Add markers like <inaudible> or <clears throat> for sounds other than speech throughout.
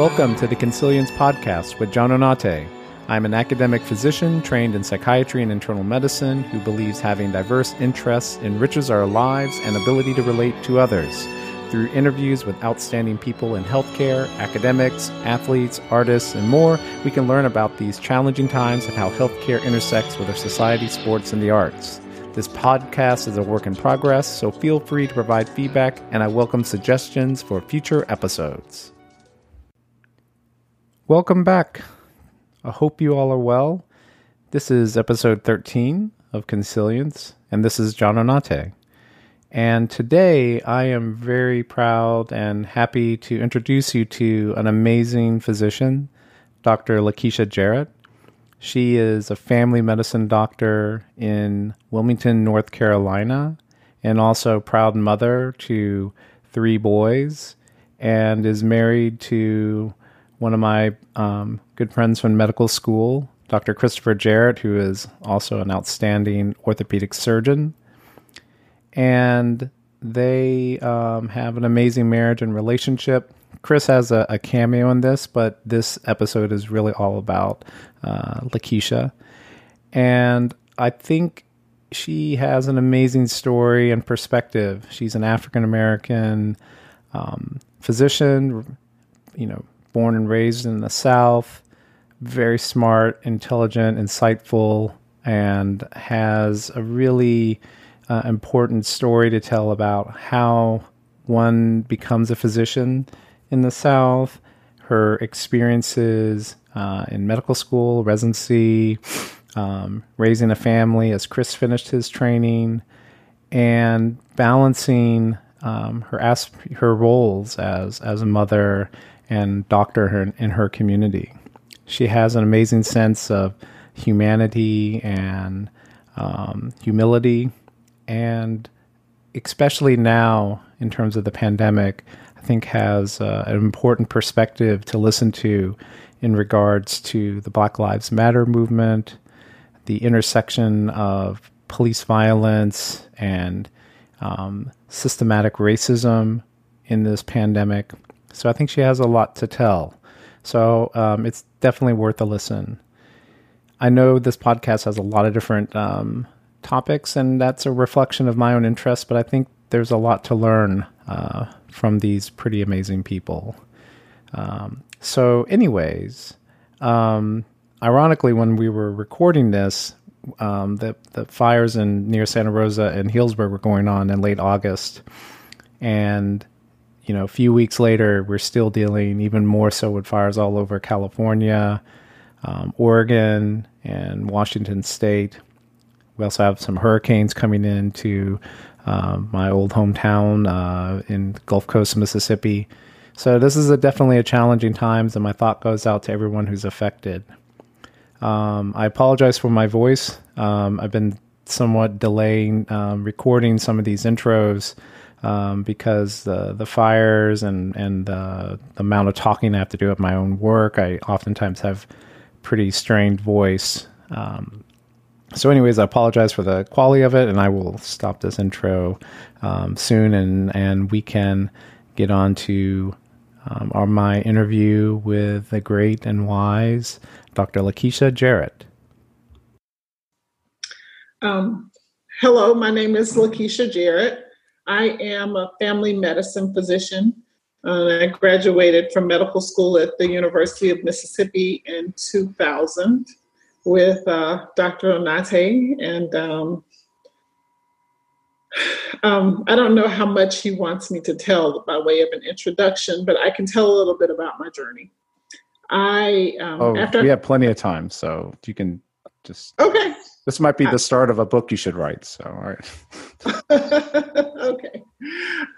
Welcome to the Consilience Podcast with John Onate. I'm an academic physician trained in psychiatry and internal medicine who believes having diverse interests enriches our lives and ability to relate to others. Through interviews with outstanding people in healthcare, academics, athletes, artists, and more, we can learn about these challenging times and how healthcare intersects with our society, sports, and the arts. This podcast is a work in progress, so feel free to provide feedback, and I welcome suggestions for future episodes. Welcome back. I hope you all are well. This is episode 13 of Consilience, and this is John Onate. And today I am very proud and happy to introduce you to an amazing physician, Dr. Lakeisha Jarrett. She is a family medicine doctor in Wilmington, North Carolina, and also proud mother to three boys, and is married to one of my um, good friends from medical school, Dr. Christopher Jarrett, who is also an outstanding orthopedic surgeon. And they um, have an amazing marriage and relationship. Chris has a, a, cameo in this, but this episode is really all about uh, Lakeisha. And I think she has an amazing story and perspective. She's an African American um, physician, you know, born and raised in the South, very smart, intelligent, insightful, and has a really uh, important story to tell about how one becomes a physician in the South, her experiences uh, in medical school, residency, um, raising a family as Chris finished his training, and balancing um, her asp- her roles as as a mother and doctor in, her community. She has an amazing sense of humanity and um, humility, and especially now in terms of the pandemic, I think has uh, an important perspective to listen to in regards to the Black Lives Matter movement, the intersection of police violence and um, systematic racism in this pandemic. So I think she has a lot to tell. So um, it's definitely worth a listen. I know this podcast has a lot of different um, topics, and that's a reflection of my own interest, but I think there's a lot to learn uh, from these pretty amazing people. Um, so, anyways, um, ironically, when we were recording this, um, the the fires in near Santa Rosa and Healdsburg were going on in late August, and you know, a few weeks later, we're still dealing even more so with fires all over California, um, Oregon, and Washington State. We also have some hurricanes coming into um, my old hometown uh, in Gulf Coast, Mississippi. So this is a, definitely a challenging times, and my thought goes out to everyone who's affected. Um, I apologize for my voice. Um, I've been somewhat delaying um, recording some of these intros um, because the the fires and and the, the, amount of talking I have to do at my own work. I oftentimes have pretty strained voice. Um, so, anyways, I apologize for the quality of it, and I will stop this intro um, soon, and and we can get on to um, my interview with the great and wise Dr. Lakeisha Jarrett. Um, hello, my name is Lakeisha Jarrett. I am a family medicine physician. Uh, I graduated from medical school at the University of Mississippi in 2000 with uh, Dr. Onate, and um, um, I don't know how much he wants me to tell by way of an introduction, but I can tell a little bit about my journey. I um, oh, after we have plenty of time, so you can just okay. This might be the start of a book you should write. So, all right. <laughs> okay.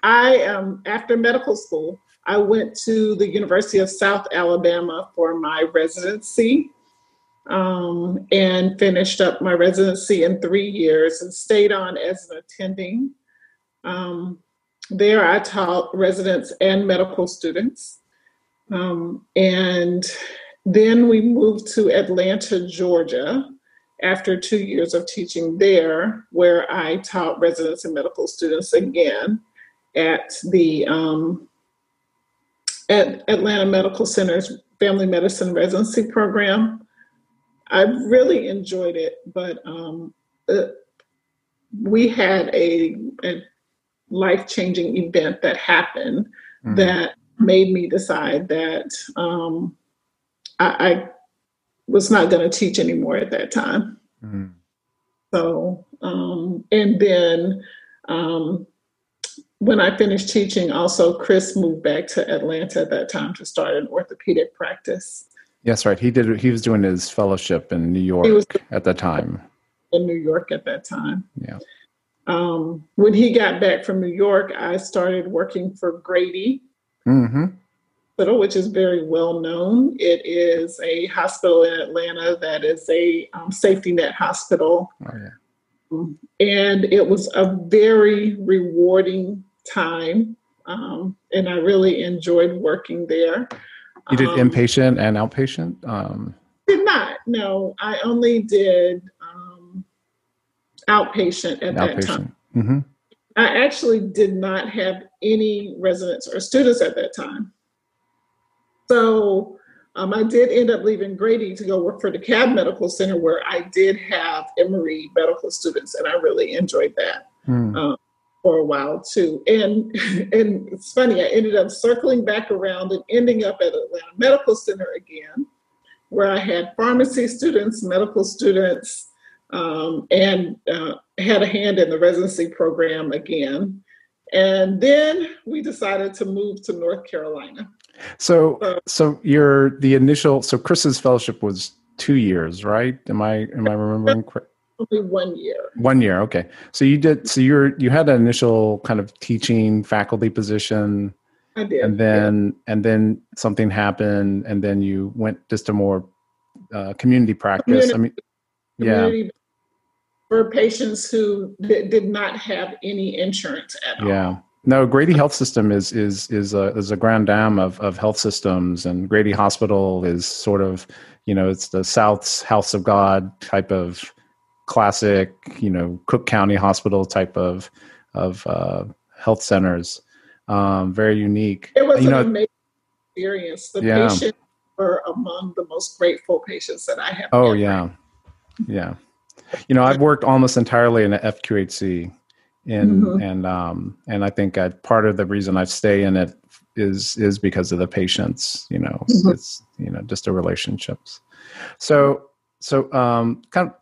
I um after medical school, I went to the University of South Alabama for my residency um, and finished up my residency in three years and stayed on as an attending. Um, there, I taught residents and medical students. Um, and then we moved to Atlanta, Georgia, after two years of teaching there, where I taught residents and medical students again at the um, at Atlanta Medical Center's Family Medicine Residency Program. I really enjoyed it, but um, uh, we had a, a life changing event that happened mm-hmm. that made me decide that um, I, I, was not going to teach anymore at that time. Mm-hmm. So, um, and then um, when I finished teaching, also Chris moved back to Atlanta at that time to start an orthopedic practice. Yes, right. He did. He was doing his fellowship in New York was, at the time. In New York at that time. Yeah. Um, when he got back from New York, I started working for Grady mm-hmm. Hospital, which is very well known. It is a hospital in Atlanta that is a um, safety net hospital. Oh, yeah. And it was a very rewarding time. Um, and I really enjoyed working there. You did um, inpatient and outpatient? Um, did not. No, I only did um, outpatient at outpatient. that time. Mm-hmm. I actually did not have any residents or students at that time. So um, I did end up leaving Grady to go work for DeKalb Medical Center, where I did have Emory medical students, and I really enjoyed that mm. um, for a while too. And <laughs> and it's funny, I ended up circling back around and ending up at Atlanta Medical Center again, where I had pharmacy students, medical students, um, and uh, had a hand in the residency program again. And then we decided to move to North Carolina. So, so, so your the initial so Chris's fellowship was two years, right? Am I am I remembering correct? Only one year. One year, okay. So you did. So you're you had an initial kind of teaching faculty position. I did. And then yeah. and then something happened, and then you went just to more uh, community practice. Community, I mean, yeah for patients who d- did not have any insurance at all. Yeah. No, Grady Health System is is is a is a grand dam of of health systems, and Grady Hospital is sort of you know it's the South's House of God type of classic you know Cook County Hospital type of of uh, health centers. Um, very unique. It was you an know, amazing experience. The yeah. patients were among the most grateful patients that I have. Oh yeah, yeah. You know, I've worked almost entirely in a FQHC, in mm-hmm. and um, and I think I, part of the reason I stay in it is is because of the patients. You know, mm-hmm. it's you know just the relationships. So so um, kind of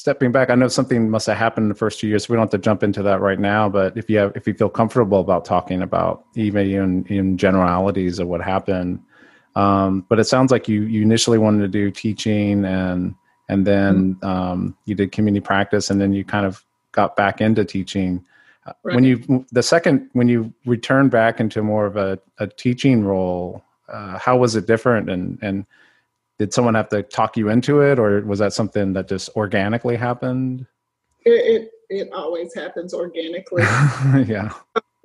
stepping back, I know something must have happened in the first few years. we don't have to jump into that right now, but if you have, if you feel comfortable about talking about even in, in generalities of what happened, um, but it sounds like you you initially wanted to do teaching and and then mm-hmm. um, you did community practice, and then you kind of got back into teaching. Uh, right. When you the second when you returned back into more of a, a teaching role, uh, how was it different? And and did someone have to talk you into it, or was that something that just organically happened? It it, it always happens organically. <laughs> yeah. <laughs>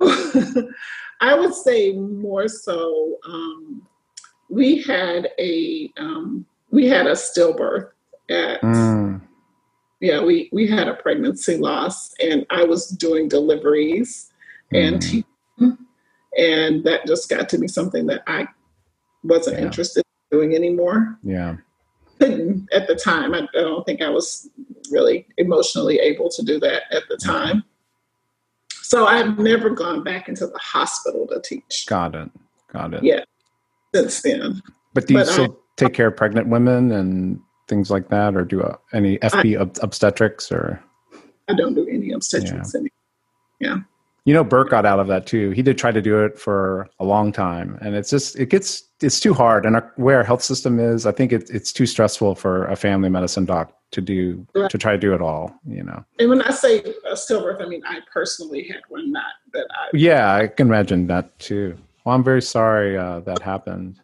I would say more so. Um, we had a um, we had a stillbirth at mm. Yeah we we had a pregnancy loss and i was doing deliveries mm. and teaching, and that just got to be something that i wasn't yeah. interested in doing anymore. Yeah. At the time I, I, don't think i was really emotionally able to do that at the time. So i've never gone back into the hospital to teach. Got it. Got it. Yeah since then. But do you but still I, take care of pregnant women and things like that, or do uh, any FP I, obstetrics or? I don't do any obstetrics. Yeah. Any, yeah. You know, Burke got out of that too. He did try to do it for a long time, and it's just it gets it's too hard. And our, where our health system is, I think it, it's too stressful for a family medicine doc to do right. to try to do it all. You know. And when I say a stillbirth, I mean I personally had one, not that I. Yeah, I can imagine that too. Well, I'm very sorry uh, that happened.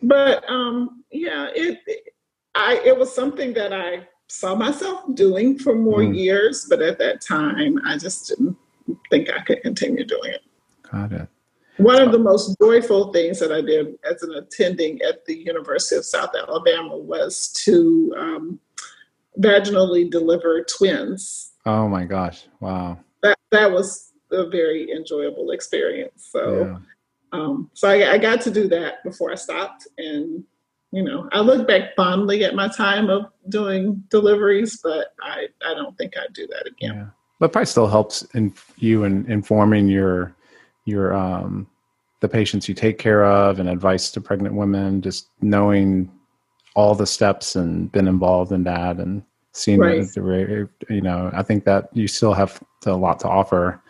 But um, yeah, it, it I it was something that I saw myself doing for more mm. years, but at that time I just didn't think I could continue doing it. Got it. One of the most joyful things that I did as an attending at the University of South Alabama was to um, vaginally deliver twins. Oh my gosh! Wow. That that was a very enjoyable experience. So, Um, so I, I got to do that before I stopped, and you know, I look back fondly at my time of doing deliveries, but I, I don't think I'd do that again. Yeah. But probably still helps in you in informing your your um the patients you take care of and advice to pregnant women, just knowing all the steps and been involved in that and seeing right. the, you know, I think that you still have a lot to offer.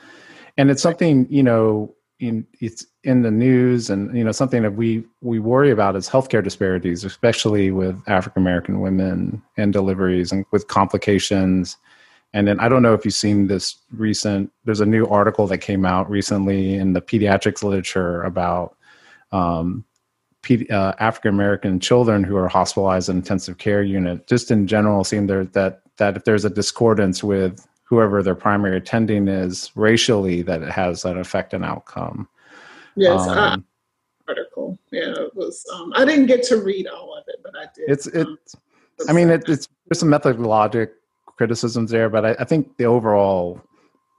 And it's something, you know, in, it's in the news and you know something that we we worry about is healthcare disparities especially with african american women and deliveries and with complications and then i don't know if you've seen this recent there's a new article that came out recently in the pediatrics literature about um, uh, african american children who are hospitalized in intensive care unit just in general seeing there that that if there's a discordance with whoever their primary attending is racially that it has an effect and outcome. Yes, um, I, article. Yeah, it was. Um, I didn't get to read all of it, but I did. It's it's. Um, I mean, it, it's there's some methodologic criticisms there, but I, I, think the overall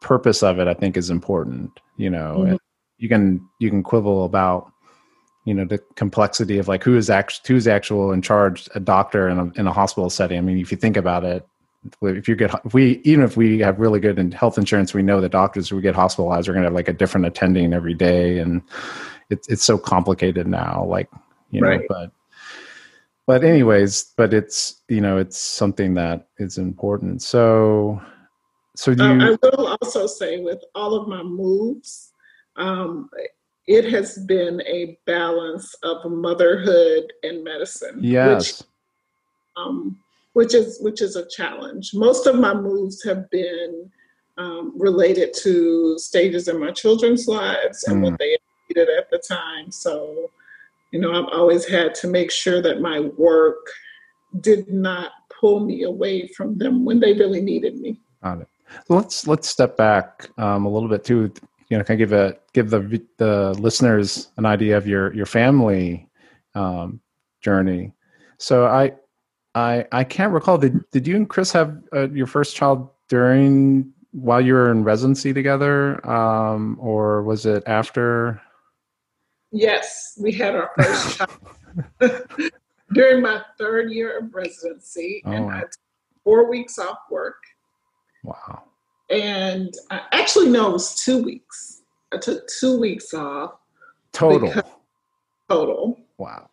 purpose of it, I think, is important. You know, mm-hmm. you can you can quibble about you know the complexity of like who is actually who's actual in charge a doctor in a, in a hospital setting i mean if you think about it if you get if we even if we have really good in health insurance we know that doctors who get hospitalized are going to have like a different attending every day and it's it's so complicated now like you know but but anyways but it's you know it's something that is important. So so do you, i will also say with all of my moves um, it has been a balance of motherhood and medicine yes. which, um, which is which is a challenge. Most of my moves have been um, related to stages in my children's lives and mm. what they needed at the time. So, you know, I've always had to make sure that my work did not pull me away from them when they really needed me. Got it. Let's let's step back um, a little bit too. You know, can I give a give the the listeners an idea of your your family um, journey? So I I I can't recall. Did did you and Chris have uh, your first child during while you were in residency together, um, or was it after? Yes, we had our first <laughs> child <laughs> during my third year of residency, oh. and I took four weeks off work. Wow. And I, actually, no, it was two weeks. I took two weeks off. Total. Total. Wow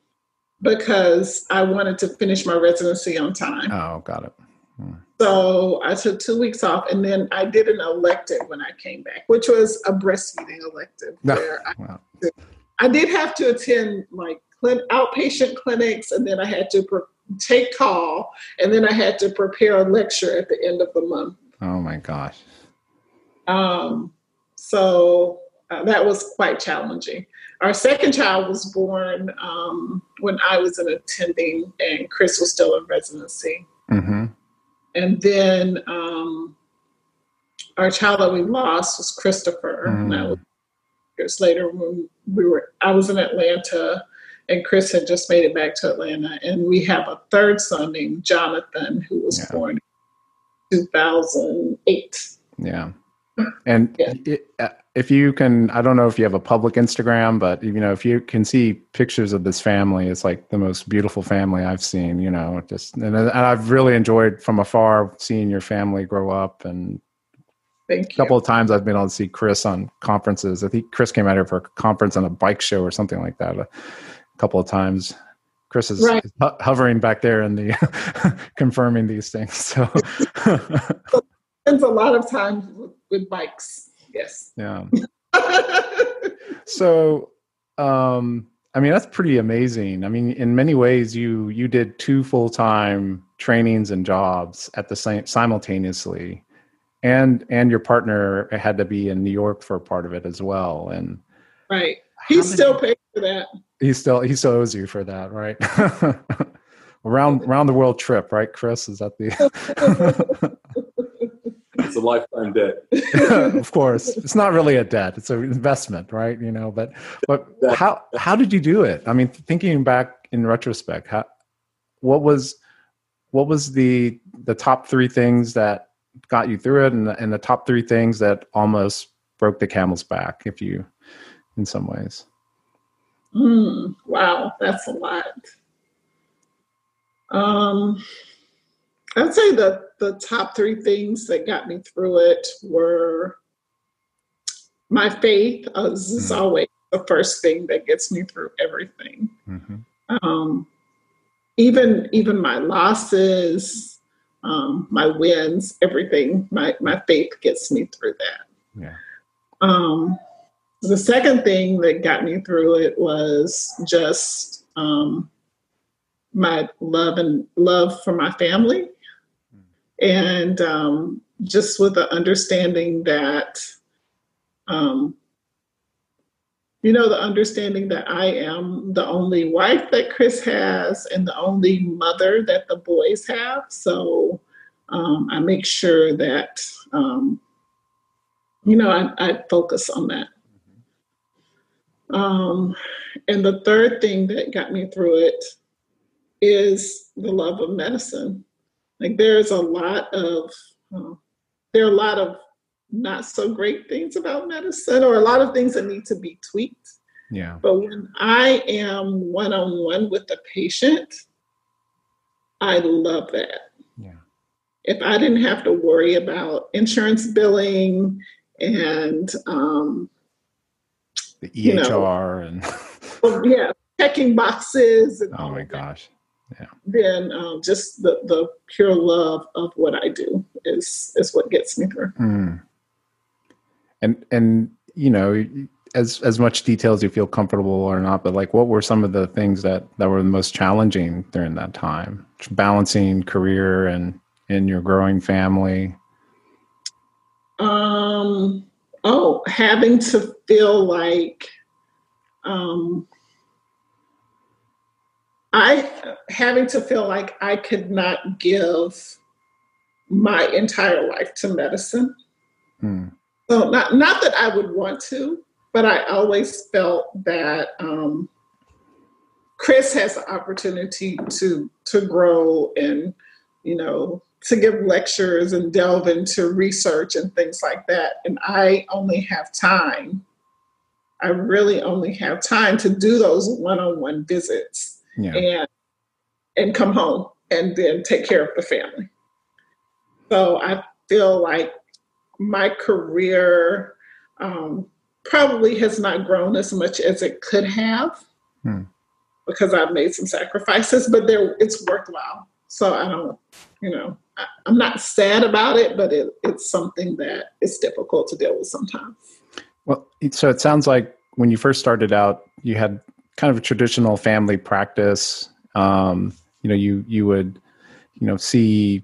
because I wanted to finish my residency on time. Oh, got it. Hmm. So I took two weeks off and then I did an elective when I came back, which was a breastfeeding elective. Where I, wow. I, did have to attend like outpatient clinics and then I had to pre- take call and then I had to prepare a lecture at the end of the month. Oh my gosh. Um, so uh, that was quite challenging. Our second child was born um, when I was an attending and Chris was still in residency. Mm-hmm. And then um, our child that we lost was Christopher. Mm-hmm. And that was years later when we were, I was in Atlanta and Chris had just made it back to Atlanta. And we have a third son named Jonathan who was yeah. born in 2008. Yeah. And yeah. it, uh, if you can, I don't know if you have a public Instagram, but you know, if you can see pictures of this family, it's like the most beautiful family I've seen. You know, just and, and I've really enjoyed from afar seeing your family grow up. And Thank a couple of times I've been able to see Chris on conferences. I think Chris came out here for a conference on a bike show or something like that. A couple of times. Chris is, right. hovering back there and the <laughs> confirming these things. So <laughs> spends a lot of time with, bikes. Yes. Yeah. <laughs> so, um, I mean, that's pretty amazing. I mean, in many ways, you you did two full time trainings and jobs at the same simultaneously, and and your partner had to be in New York for part of it as well. And right, he still paid for that. He still he still owes you for that, right? <laughs> around around the world trip, right, Chris? Is that the? <laughs> it's a lifetime debt. <laughs> of course, it's not really a debt; it's an investment, right? You know, but but how how did you do it? I mean, thinking back in retrospect, how what was what was the the top three things that got you through it, and the, and the top three things that almost broke the camel's back, if you, in some ways. Mm, wow, that's a lot. Um, I'd say the the top three things that got me through it were my faith. Uh, this is mm-hmm. always the first thing that gets me through everything. Mm-hmm. Um, even even my losses, um, my wins, everything. My my faith gets me through that. Yeah. Um, the second thing that got me through it was just um, my love and love for my family, and um, just with the understanding that, um, you know, the understanding that I am the only wife that Chris has and the only mother that the boys have. So um, I make sure that, um, you know, I, I focus on that. Um, and the third thing that got me through it is the love of medicine. Like there's a lot of uh, there are a lot of not so great things about medicine, or a lot of things that need to be tweaked. Yeah. But when I am one on one with the patient, I love that. Yeah. If I didn't have to worry about insurance billing and um, the EHR you know, and yeah, checking boxes. And oh my gosh. Yeah. Then um, just the, the pure love of what I do is is what gets me through. Mm. And and you know, as as much detail as you feel comfortable or not, but like what were some of the things that that were the most challenging during that time? Balancing career and in your growing family. Um oh, having to feel like um, I having to feel like I could not give my entire life to medicine. Hmm. So not not that I would want to, but I always felt that um, Chris has the opportunity to to grow and you know to give lectures and delve into research and things like that. And I only have time. I really only have time to do those one-on-one visits yeah. and and come home and then take care of the family. So I feel like my career um, probably has not grown as much as it could have hmm. because I've made some sacrifices, but there it's worthwhile. So I don't, you know, I, am not sad about it, but it, it's something that is difficult to deal with sometimes. Well, so it sounds like when you first started out, you had kind of a traditional family practice. Um, you know, you you would, you know, see,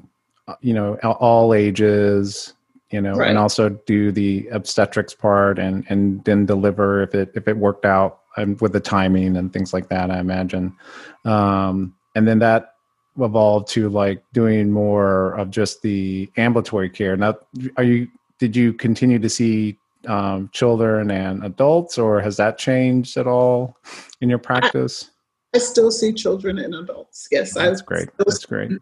uh, you know, all ages, you know, right. and also do the obstetrics part and and then deliver if it if it worked out and with the timing and things like that. I imagine, um, and then that evolved to like doing more of just the ambulatory care. Now, are you did you continue to see um, children and adults, or has that changed at all in your practice? I, I still see children and adults. Yes, that's I, great. That's great.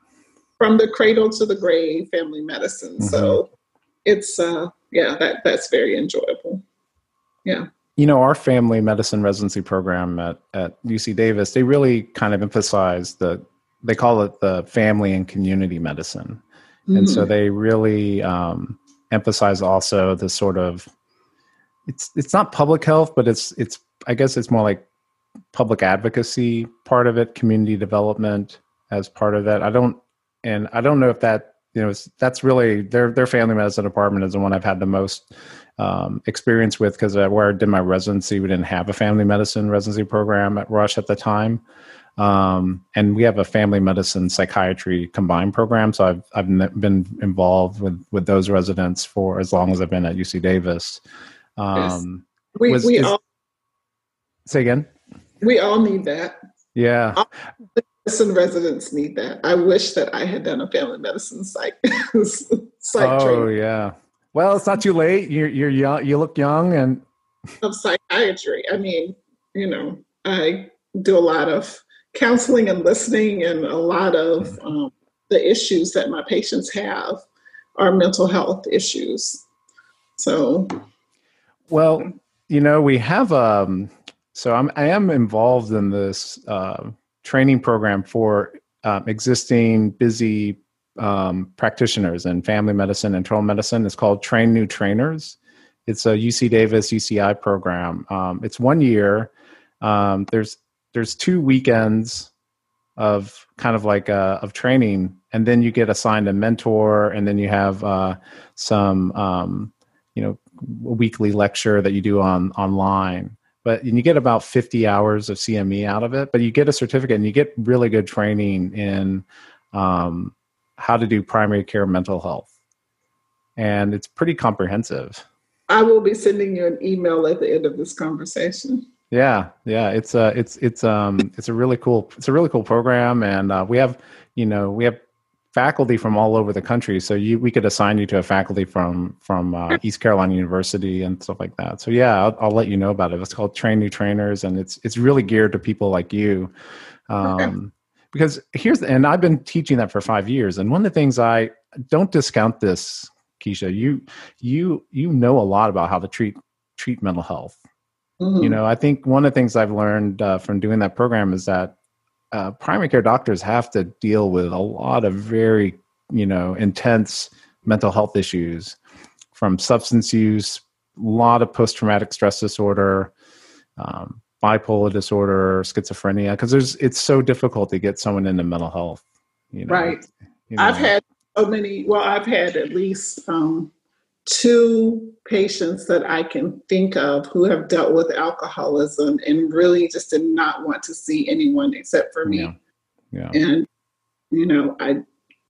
From the cradle to the grave, family medicine. Mm-hmm. So it's uh, yeah, that that's very enjoyable. Yeah you know our family medicine residency program at, at uc davis they really kind of emphasize the they call it the family and community medicine mm-hmm. and so mm. they really um, emphasize also the sort of it's it's not public health but it's it's i guess it's more like public advocacy part of it community development as part of that i don't and i don't know if that you know that's really their their family medicine department is the one i've had the most um, experience with because where i did my residency we didn't have a family medicine residency program at rush at the time um, and we have a family medicine psychiatry combined program. So I've I've been involved with with those residents for as long as I've been at UC Davis. Um, yes. We was, we is, all say again. We all need that. Yeah. All medicine residents need that. I wish that I had done a family medicine psych. <laughs> psych oh training. yeah. Well, it's not too late. You're you're young. You look young and of psychiatry. I mean, you know, I do a lot of counseling and listening, and a lot of mm-hmm. um, the issues that my patients have are mental health issues. So, well, you know, we have um, so I'm I am involved in this uh, training program for uh, existing busy um, practitioners in family medicine and internal medicine. It's called Train New Trainers. It's a UC Davis UCI program. Um, it's one year. Um, there's there's two weekends of kind of like uh, of training, and then you get assigned a mentor, and then you have uh, some um, you know weekly lecture that you do on online. But you get about 50 hours of CME out of it, but you get a certificate and you get really good training in um, how to do primary care mental health. And it's pretty comprehensive. I will be sending you an email at the end of this conversation. Yeah, yeah, it's a uh, it's it's um it's a really cool it's a really cool program, and uh, we have you know we have faculty from all over the country. So you we could assign you to a faculty from from uh, East Carolina University and stuff like that. So yeah, I'll, I'll, let you know about it. It's called Train New Trainers, and it's it's really geared to people like you. Um. Because here's and I've been teaching that for five years, and one of the things I don't discount this, Keisha. You you you know a lot about how to treat treat mental health Mm-hmm. You know, I think one of the things I've learned uh, from doing that program is that uh, primary care doctors have to deal with a lot of very, you know, intense mental health issues from substance use, a lot of post traumatic stress disorder, um, bipolar disorder, schizophrenia, because there's it's so difficult to get someone into mental health. You know? Right. You know? I've had so many. Well, I've had at least um, two patients that I can think of who have dealt with alcoholism and really just did not want to see anyone except for me. Yeah. yeah. And you know, I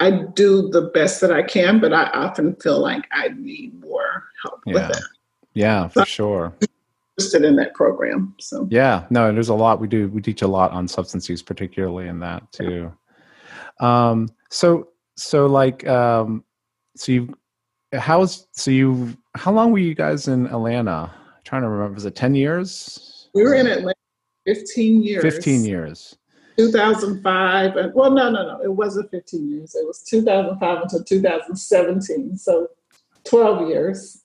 I do the best that I can, but I often feel like I need more help yeah. with it. Yeah, for so sure. Interested in that program. So yeah, no, there's a lot we do. We teach a lot on substance use, particularly in that too. Yeah. Um, so so like um, so you how's so you how long were you guys in atlanta? I'm trying to remember was it 10 years? We were in atlanta 15 years. 15 years. 2005 and well no no no it wasn't 15 years. It was 2005 until 2017 so 12 years.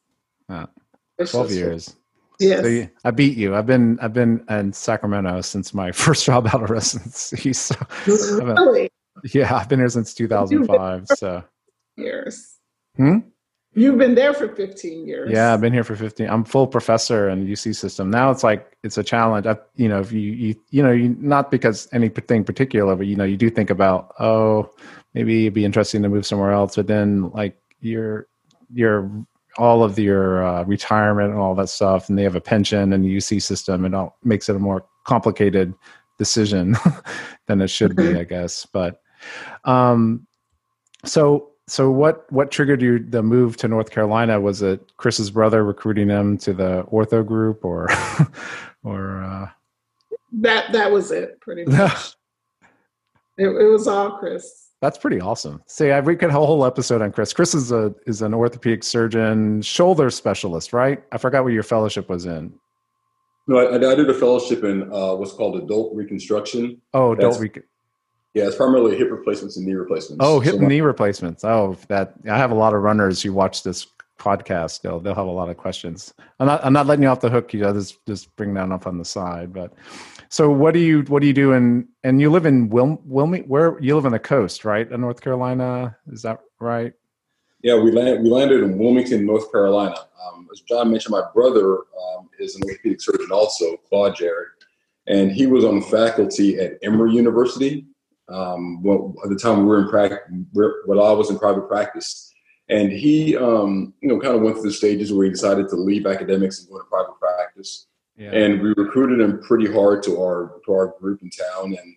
Ah, 12 years. Yes. So you, i beat you. I've been i've been in sacramento since my <laughs> first job out of residency so. Really? yeah i've been here since 2005 so. Years. Hmm You've been there for 15 years. Yeah, I've been here for 15. I'm full professor in UC system. Now it's like it's a challenge. I, you know, if you you you know, you not because anything particular, but you know, you do think about oh, maybe it'd be interesting to move somewhere else. But then like you're you're all of your uh, retirement and all that stuff, and they have a pension and the UC system, and all makes it a more complicated decision <laughs> than it should be, I guess. But um, so so what what triggered you the move to North Carolina? Was it Chris's brother recruiting him to the ortho group, or <laughs> or uh... that that was it pretty much. <laughs> it, it was all Chris. That's pretty awesome. See, I we could have a whole episode on Chris. Chris is a is an orthopedic surgeon, shoulder specialist, right? I forgot what your fellowship was in. No, I, I did a fellowship in uh, what's called adult reconstruction. Oh, adult reconstruction yeah, it's primarily hip replacements and knee replacements. Oh, hip so and knee replacements. Oh, that I have a lot of runners who watch this podcast. They'll they'll have a lot of questions. I'm not I'm not letting you off the hook. You know, just just bring that up on the side. But so what do you what do you do in and you live in Wil Wilmington? Where you live on the coast, right? In North Carolina, is that right? Yeah, we land we landed in Wilmington, North Carolina. Um, as John mentioned, my brother um, is an orthopedic surgeon, also Claude Jarrett, and he was on faculty at Emory University um, well, at the time we were in practice, when I was in private practice. And he, um, you know, kind of went through the stages where he decided to leave academics and go to private practice. Yeah. And we recruited him pretty hard to our to our group in town, and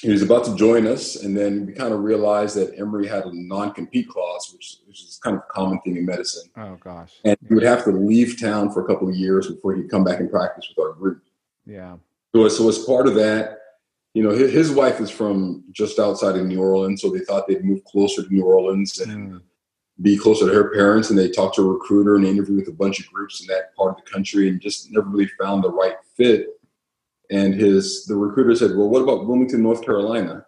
he was about to join us. And then we kind of realized that Emory had a non-compete clause, which, which is kind of a common thing in medicine. Oh gosh! And he would have to leave town for a couple of years before he'd come back and practice with our group. Yeah. So, so as part of that, you know, his, his, wife is from just outside of New Orleans, so they thought they'd move closer to New Orleans and mm. be closer to her parents. And they talked to a recruiter and interviewed with a bunch of groups in that part of the country, and just never really found the right fit. And his the recruiter said, "Well, what about Wilmington, North Carolina?"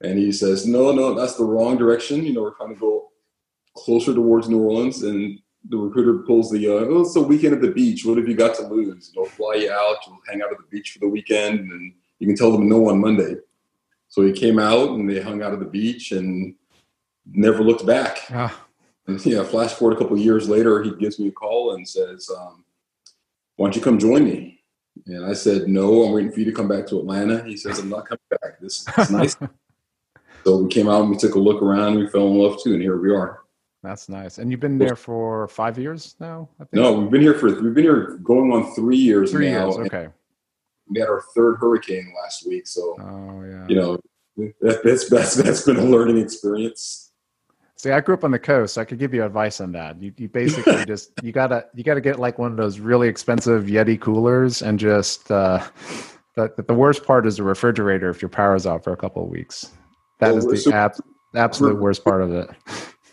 And he says, "No, no, that's the wrong direction. You know, we're trying to go closer towards New Orleans." And the recruiter pulls the, uh, oh, it's a weekend at the beach. What have you got to lose? They'll fly you out. You'll hang out at the beach for the weekend, and you can tell them no on Monday. So he came out, and they hung out at the beach, and never looked back. Ah. And <laughs> yeah, flash forward a couple of years later, he gives me a call and says, um, "Why don't you come join me?" And I said, "No, I'm waiting for you to come back to Atlanta." He says, "I'm not coming back. This is <laughs> nice." so we came out and we took a look around. And we fell in love too, and here we are. That's nice. And you've been there for five years now. No, we've been here for we've been here going on three years. Three now, years. Okay. We had our third hurricane last week, so oh yeah, you know that, that's that's that's been a learning experience. See, I grew up on the coast. So I could give you advice on that. You, you basically <laughs> just you gotta you gotta get like one of those really expensive Yeti coolers and just uh, the the worst part is the refrigerator if your power's out for a couple of weeks. That well, is the so ab- absolute worst part of it.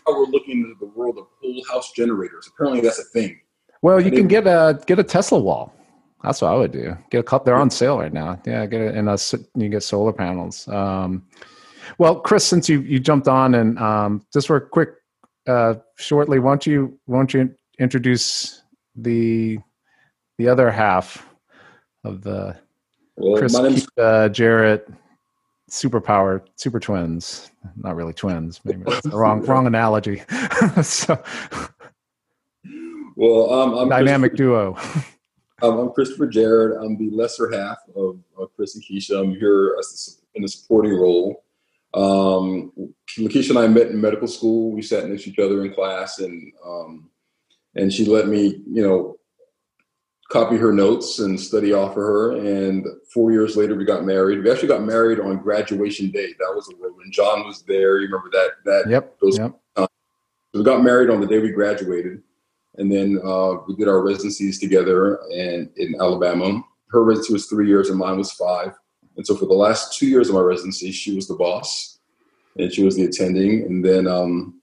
We're looking into the world of whole house generators. Apparently, that's a thing. Well, you can get a get a Tesla wall. That's what I would do. Get a cup. They're on sale right now. Yeah, get it, and a, you get solar panels. Um, well, Chris, since you you jumped on and um, just for a quick, uh, shortly, why don't you why don't you introduce the the other half of the well, Chris Keith, uh, Jarrett superpower super twins not really twins maybe wrong <laughs> wrong analogy <laughs> so well um, I'm dynamic duo um, i'm christopher jarrett i'm the lesser half of, of chris and keisha i'm here as in a supporting role um, Lakeisha and I met in medical school. We sat next to each other in class, and um, and she let me, you know, copy her notes and study off of her. And four years later, we got married. We actually got married on graduation day. That was when John was there. You remember that? That yep. Those, yep. So we got married on the day we graduated, and then uh, we did our residencies together and in Alabama. Her residency was three years, and mine was five. And so for the last two years of my residency, she was the boss and she was the attending. And then um,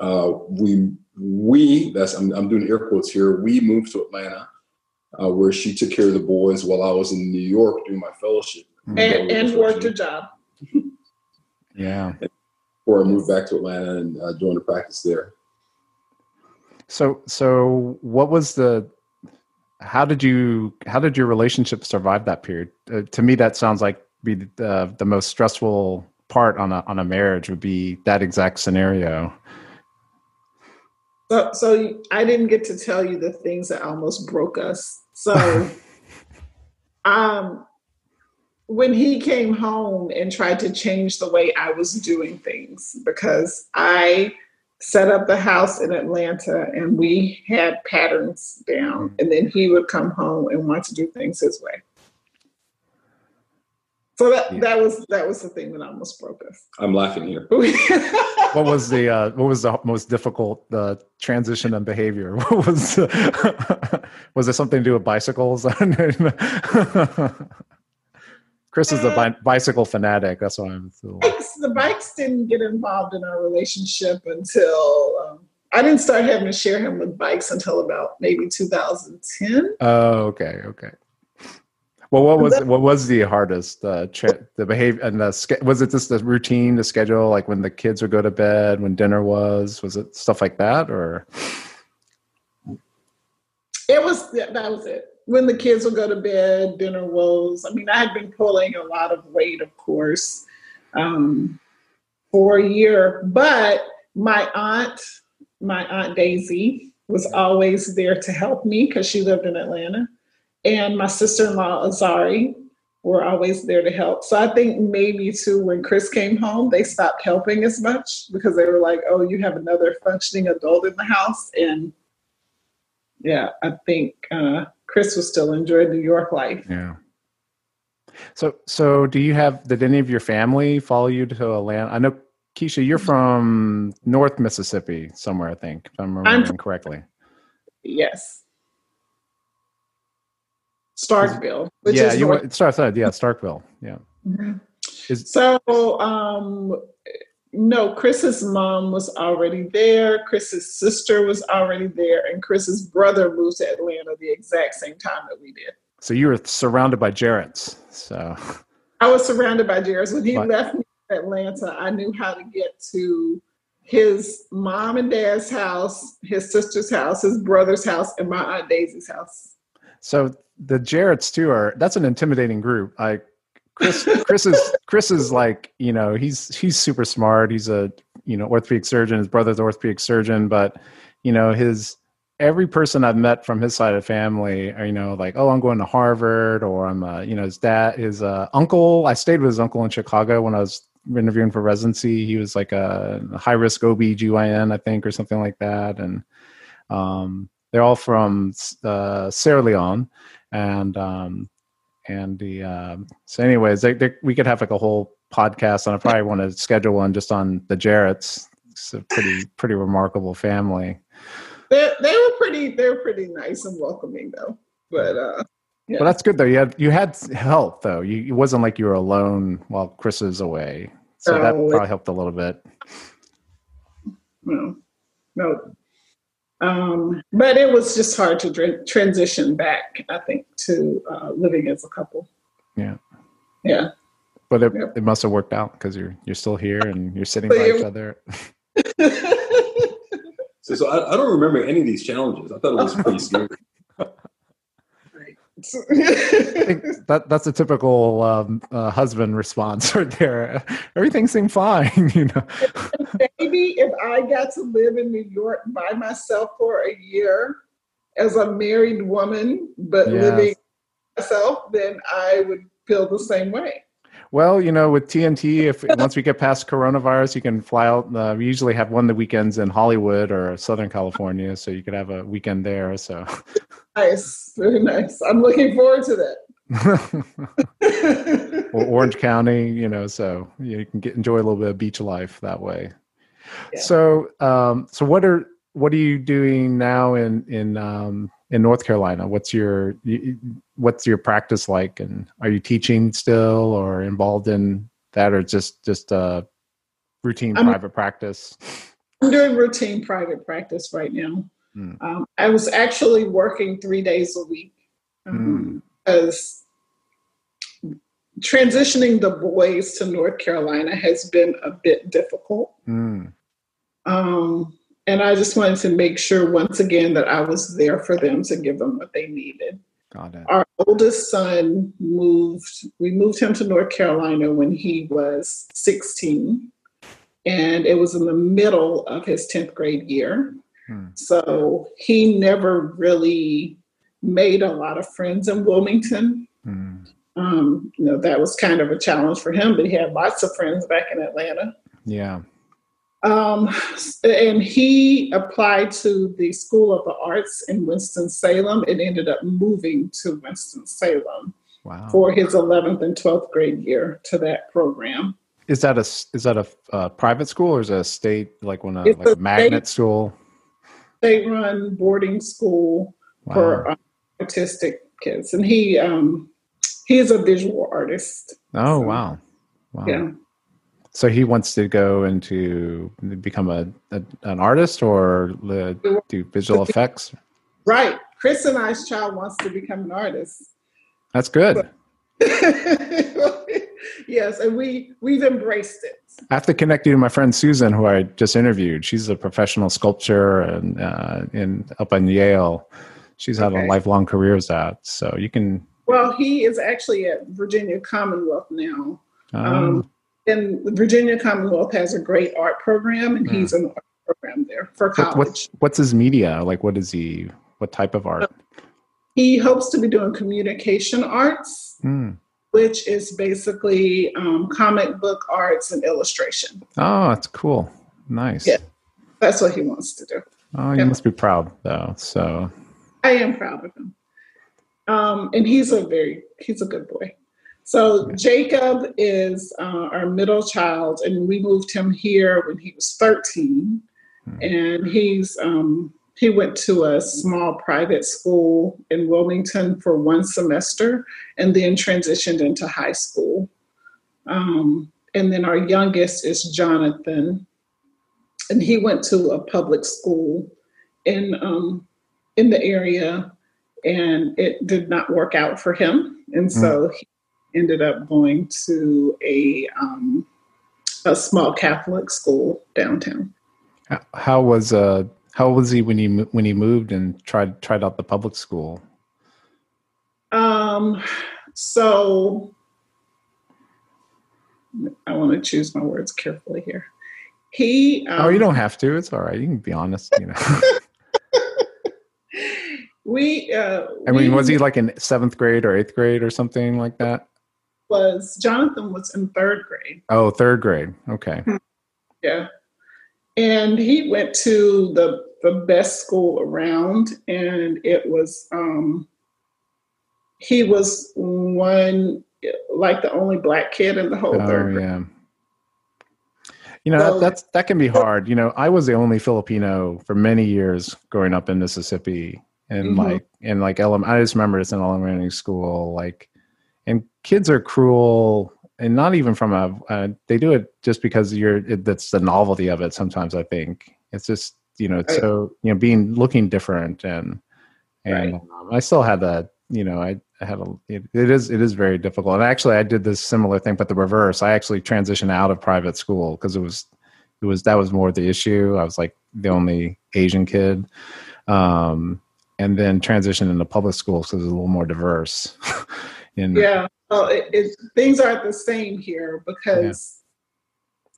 uh, we, we that's I'm, I'm, doing air quotes here, we moved to Atlanta uh, where she took care of the boys while I was in New York doing my fellowship. And, and worked a job. yeah. Before I moved back to Atlanta and uh, joined the practice there. So, so what was the how did you how did your relationship survive that period? Uh, to me that sounds like be the, the most stressful part on a on a marriage would be that exact scenario. So so i didn't get to tell you the things that almost broke us. So <laughs> um when he came home and tried to change the way i was doing things because i set up the house in Atlanta and we had patterns down. And then he would come home and want to do things his way. So that, yeah. that was that was the thing that almost broke us. I'm laughing here. <laughs> what was the uh, what was the most difficult uh, transition and behavior? <laughs> What was <laughs> was it something to do with bicycles? Chris is a bi- bicycle fanatic. That's why I'm. So. Bikes, the bikes didn't get involved in our relationship until um, I didn't start having to share him with bikes until about maybe 2010. Oh, okay, okay. Well, what was what was the hardest? Uh, tra- the behavior and the was it just the routine, the schedule, like when the kids would go to bed, when dinner was? Was it stuff like that, or? It was that was it when the kids would go to bed, dinner woes. I mean, I had been pulling a lot of weight, of course, um, for a year. But my aunt, my aunt Daisy, was always there to help me because she lived in Atlanta, and my sister-in-law Azari were always there to help. So I think maybe too when Chris came home, they stopped helping as much because they were like, "Oh, you have another functioning adult in the house," and yeah, I think. Uh, Chris was still enjoying New York life. Yeah. So, so do you have? Did any of your family follow you to Atlanta? I know Keisha, you're from North Mississippi, somewhere. I think, if I'm remembering I'm, correctly. Yes. Starkville. Which yeah, you North- start yeah Starkville. Yeah. Mm-hmm. Is, so, um, no, Chris's mom was already there. Chris's sister was already there, and Chris's brother moved to Atlanta the exact same time that we did. So you were surrounded by Jarrett's. So I was surrounded by Jarrett's. When he but, left me in Atlanta, I knew how to get to his mom and dad's house, his sister's house, his brother's house, and my aunt Daisy's house. So the Jarretts too are that's an intimidating group. I Chris Chris is Chris is like, you know, he's he's super smart. He's a, you know, orthopedic surgeon. His brother's orthopedic surgeon, but you know, his every person I've met from his side of the family are, you know, like, oh, I'm going to Harvard or I'm, uh, you know, his dad, his uh, uncle. I stayed with his uncle in Chicago when I was interviewing for residency. He was like a high risk OB/GYN, I think, or something like that. And um, they're all from uh, Sierra Leone. And, um, and the, uh, so anyways, they, they, we could have like a whole podcast and I probably want to schedule one just on the Jarretts. It's a pretty, pretty remarkable family they they were pretty they were pretty nice and welcoming though. But uh yeah. Well, that's good though. You had you had help though. You it wasn't like you were alone while Chris is away, so that probably it, helped a little bit. No, no. Um, but it was just hard to dr- transition back. I think to uh, living as a couple. Yeah. Yeah. But it, it must have worked out because you're you're still here and you're sitting by each other. <laughs> So, so I, I, don't remember any of these challenges. I thought it was <laughs> pretty scary. <laughs> that that's a typical um, uh, husband response <laughs> right there. Everything seemed fine, <laughs> you know. Maybe if I got to live in New York by myself for a year as a married woman, but yes. living myself, then I would feel the same way. Well, you know, with TNT, if once we get past coronavirus, you can fly out. Uh, we usually have one of the weekends in Hollywood or Southern California, so you could have a weekend there. So nice, very nice. I'm looking forward to that. <laughs> or Orange County, you know, so you can get enjoy a little bit of beach life that way. Yeah. So, um, so what are what are you doing now in in um, in North Carolina? What's your what's your practice like, and are you teaching still, or involved in that, or just just a routine I'm, private practice? I'm doing routine private practice right now. Mm. Um, I was actually working three days a week um, mm. because transitioning the boys to North Carolina has been a bit difficult. Mm. Um, and I just wanted to make sure once again that I was there for them to give them what they needed. Got it. Our oldest son moved, we moved him to North Carolina when he was 16. And it was in the middle of his 10th grade year. Hmm. So he never really made a lot of friends in Wilmington. Hmm. Um, you know, that was kind of a challenge for him, but he had lots of friends back in Atlanta. Yeah. Um, and he applied to the School of the Arts in Winston-Salem and ended up moving to Winston-Salem wow. for his 11th and 12th grade year to that program. Is that a is that a uh, private school or is it a state like one like a, a magnet state, school? State run boarding school wow. for um, autistic kids, and he um, he is a visual artist. Oh so, wow, wow! Yeah, so he wants to go into become a, a an artist or do visual effects. Right. Chris and I's child wants to become an artist. That's good. <laughs> yes, and we we've embraced it. I have to connect you to my friend Susan, who I just interviewed. She's a professional sculptor and uh, in up in Yale. She's had okay. a lifelong career as that, so you can. Well, he is actually at Virginia Commonwealth now. Um, um, and Virginia Commonwealth has a great art program, and mm. he's in the art program there for college. What's, what's his media like? What is he? What type of art? He hopes to be doing communication arts, mm. Which is basically um, comic book arts and illustration. Oh, that's cool. Nice. Yeah, that's what he wants to do. Oh, you yeah. must be proud, though. So I am proud of him. Um, and he's a very he's a good boy. So Jacob is uh, our middle child, and we moved him here when he was 13. Hmm. And he's um, he went to a small private school in Wilmington for one semester, and then transitioned into high school. Um, and then our youngest is Jonathan, and he went to a public school in um, in the area, and it did not work out for him, and so hmm. he ended up going to a um, a small Catholic school downtown. How was uh how was he when he when he moved and tried tried out the public school? Um, so I want to choose my words carefully here. He. Um, oh, you don't have to. It's all right. You can be honest. You know. <laughs> we. Uh, I mean, was he like in seventh grade or eighth grade or something like that? Was Jonathan was in third grade? Oh, third grade. Okay. Yeah, and he went to the the best school around, and it was. um he was one like the only black kid in the whole oh, third grade. Yeah. You know, that, that's that can be hard. You know, I was the only Filipino for many years growing up in Mississippi. And mm-hmm. like in like ele- I just remember it's in elementary school, like and kids are cruel and not even from a uh, they do it just because you're it, that's the novelty of it sometimes i think it's just you know right. so you know being looking different and and right. um, i still had that you know i I had a it, it is it is very difficult. And actually, I did this similar thing, but the reverse. I actually transitioned out of private school because it was it was that was more the issue. I was like the only Asian kid, um, and then transitioned into public school because it was a little more diverse. <laughs> in, yeah, well, it, it, things aren't the same here because.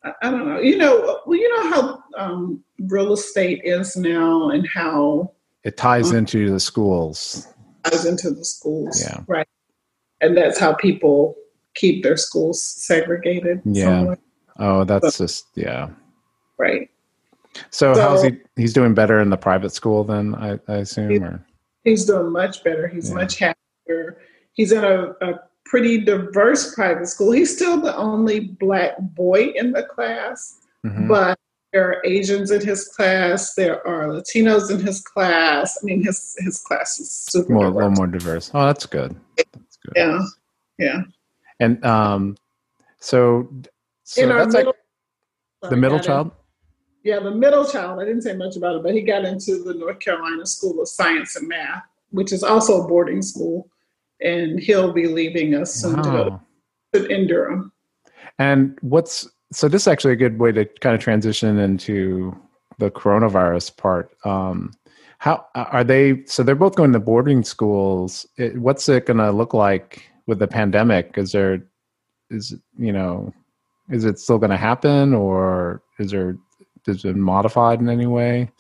Yeah. I, I don't know. You know, well, you know how um, real estate is now, and how it ties um, into the schools goes into the schools. Yeah. Right. And that's how people keep their schools segregated. Yeah. Somewhere. Oh, that's so, just yeah. Right. So, so, how's he? He's doing better in the private school then, I, I assume. He, or? He's doing much better. He's yeah. much happier. He's in a, a pretty diverse private school. He's still the only black boy in the class, mm-hmm. but there are Asians in his class. There are Latinos in his class. I mean, his his class is super more, a little more diverse. Oh, that's good. That's good. Yeah, yeah. And um, so so that's middle, like the middle child. In, yeah, the middle child. I didn't say much about it, but he got into the North Carolina School of Science and Math, which is also a boarding school, and he'll be leaving us soon wow. to go in Durham. And what's so this is actually a good way to kind of transition into the coronavirus part. Um, how are they? So they're both going to boarding schools. It, what's it going to look like with the pandemic? Is there, is you know, is it still going to happen, or is there is it modified in any way?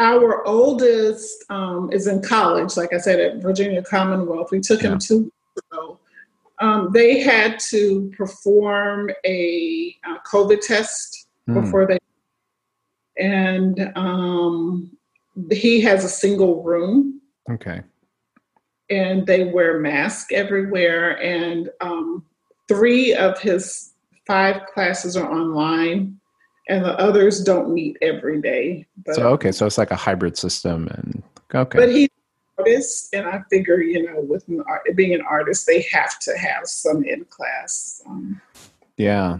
Our oldest um, is in college, like I said, at Virginia Commonwealth. We took yeah. him two weeks ago um, they had to perform a, a COVID test mm. before they, and um, he has a single room. Okay. And they wear masks everywhere, and um, three of his five classes are online, and the others don't meet every day. But, so okay, so it's like a hybrid system, and okay. But he artist, and I figure, you know, with an art, being an artist, they have to have some in class. Um, yeah,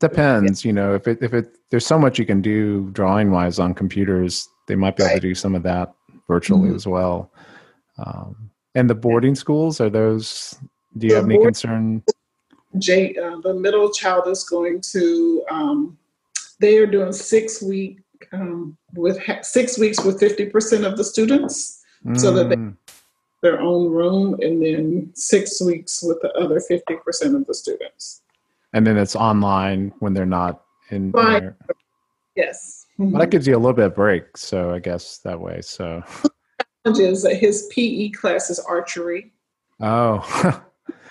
depends. Yeah. You know, if it if it there's so much you can do drawing wise on computers, they might be able to do some of that virtually mm-hmm. as well. Um, and the boarding schools are those? Do you the have any concern? Jay, uh, the middle child is going to. Um, they are doing six week um, with ha- six weeks with fifty percent of the students mm. so that they mm. their own room and then six weeks with the other 50% of the students. And then it's online when they're not in there. Yes. Well, that gives you a little bit of break. So I guess that way. So is that his PE class is archery. Oh. <laughs> <laughs>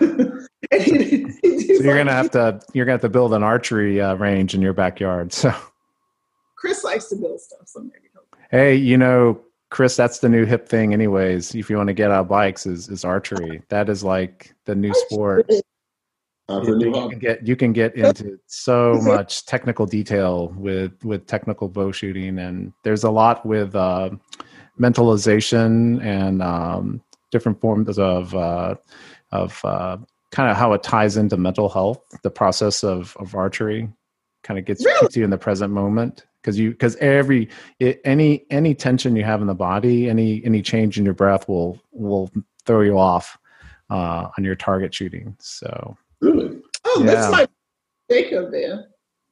so you're gonna have to you're gonna have to build an archery uh, range in your backyard. <laughs> So Chris likes to build stuff, so maybe. Hey, you know, Chris, that's the new hip thing, anyways. If you want to get out bikes, is is archery. That is like the new sport. You, can get you can get into so <laughs> much technical detail with with technical bow shooting, and there's a lot with uh, mentalization and um, different forms of uh, of uh, kind of how it ties into mental health. The process of of archery kind of gets really? you in the present moment because you because every it, any any tension you have in the body any any change in your breath will will throw you off uh, on your target shooting so really oh yeah. that's my take jacob there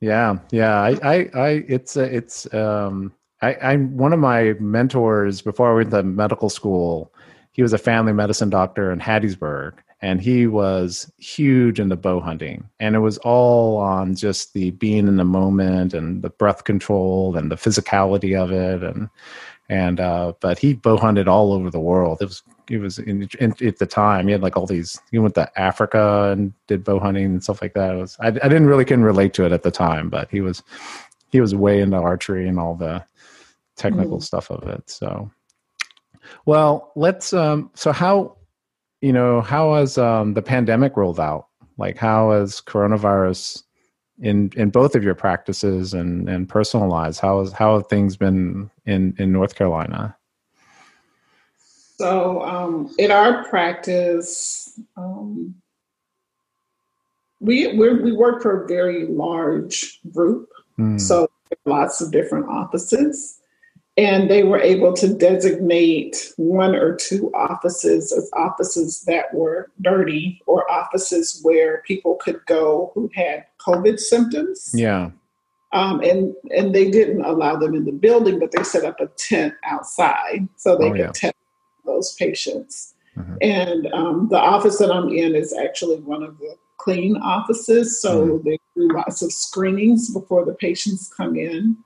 Yeah, yeah. I, I, I it's, uh, it's, um, I, I'm one of my mentors before I went to medical school. He was a family medicine doctor in Hattiesburg, and he was huge into bow hunting. And it was all on just the being in the moment and the breath control and the physicality of it. And and uh, but he bow hunted all over the world. It was he was in, in, at the time he had like all these he went to africa and did bow hunting and stuff like that it was I, I didn't really can relate to it at the time but he was he was way into archery and all the technical mm. stuff of it so well let's um so how you know how has um the pandemic rolled out? Like how has coronavirus in in both of your practices and and personal lives how has how have things been in in north carolina? So um, in our practice, um, we we work for a very large group, mm. so lots of different offices, and they were able to designate one or two offices as offices that were dirty or offices where people could go who had COVID symptoms. Yeah. Um, and and they didn't allow them in the building, but they set up a tent outside so they oh, could yeah. test those patients. Mm-hmm. And um, the office that I'm in is actually one of the clean offices, so mm-hmm. they do lots of screenings before the patients come in.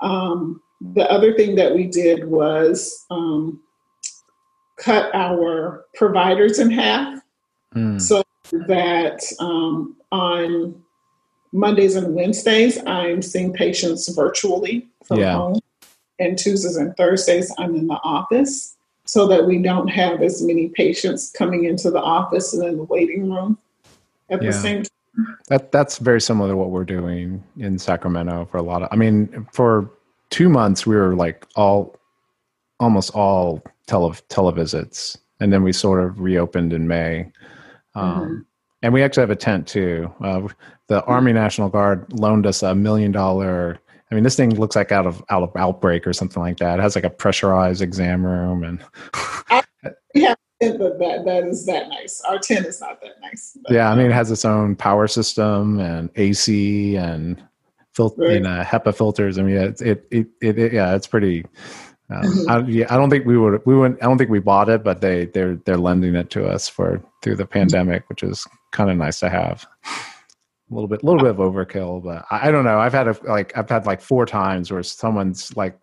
Um, the other thing that we did was um, cut our providers in half mm. so that um, on Mondays and Wednesdays, I'm seeing patients virtually from yeah. home, and Tuesdays and Thursdays, I'm in the office so that we don't have as many patients coming into the office and in the waiting room at yeah. the same time. That that's very similar to what we're doing in Sacramento for a lot of. I mean, for two months we were like all, almost all tele televisits, and then we sort of reopened in May. Um, mm-hmm. And we actually have a tent too. Uh, the Army National Guard loaned us a million dollar I mean, this thing looks like out of out of Outbreak or something like that. It has like a pressurized exam room, and yeah, <laughs> that that is that nice. Our tent is not that nice. Yeah, I mean, it has its own power system and AC and filter right. and uh, HEPA filters. I mean, it it it, it, yeah, it's pretty. Um, mm-hmm. I, yeah, I don't think we would we wouldn't. I don't think we bought it, but they they're they're lending it to us for through the pandemic, which is kind of nice to have a little bit, a little bit of overkill, but I, I don't know. I've had a, like, I've had like four times where someone's like,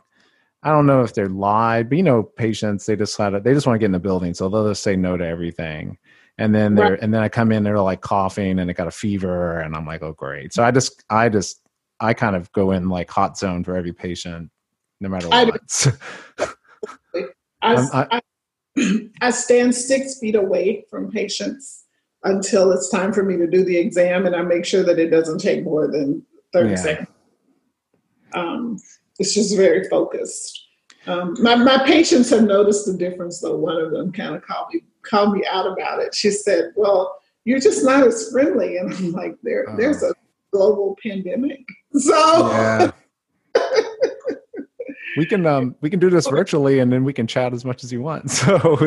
I don't know if they're lied, but you know, patients they decided they just want to get in the building, so they'll just say no to everything. And then they're right. and then I come in, they're like coughing and they got a fever, and I'm like, oh great. So I just I just I kind of go in like hot zone for every patient, no matter what. <laughs> I, I, I, <clears throat> I stand six feet away from patients until it's time for me to do the exam, and I make sure that it doesn't take more than 30 yeah. seconds. Um, it's just very focused. Um, my, my patients have noticed the difference, though. One of them kind of called me called me out about it. She said, "Well, you're just not as friendly," and I'm like, "There, uh-huh. there's a global pandemic, so." Yeah. we can um we can do this virtually and then we can chat as much as you want <laughs> so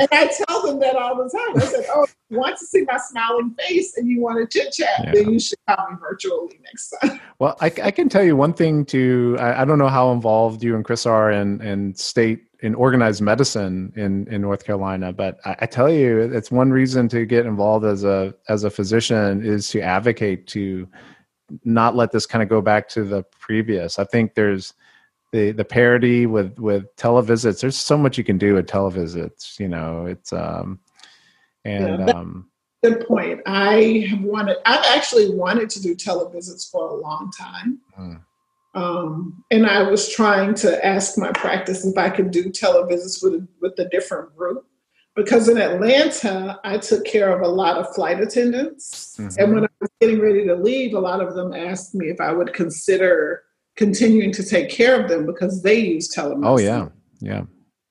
and I tell them that all the time. I said, "Oh, you want to see my smiling face and you want to chit chat, yeah. then you should call me virtually next time." <laughs> Well, I, I can tell you one thing. To I, I, don't know how involved you and Chris are in in state in organized medicine in in North Carolina, but I, I tell you, it's one reason to get involved as a as a physician is to advocate to not let this kind of go back to the previous. I think there's the the parity with with televisits there's so much you can do with televisits you know it's um and yeah, um good point i have wanted i've actually wanted to do televisits for a long time mm. um and i was trying to ask my practice if i could do televisits with with a different group because in atlanta i took care of a lot of flight attendants mm-hmm. and when i was getting ready to leave a lot of them asked me if i would consider continuing to take care of them because they use telemedicine. Oh yeah, yeah.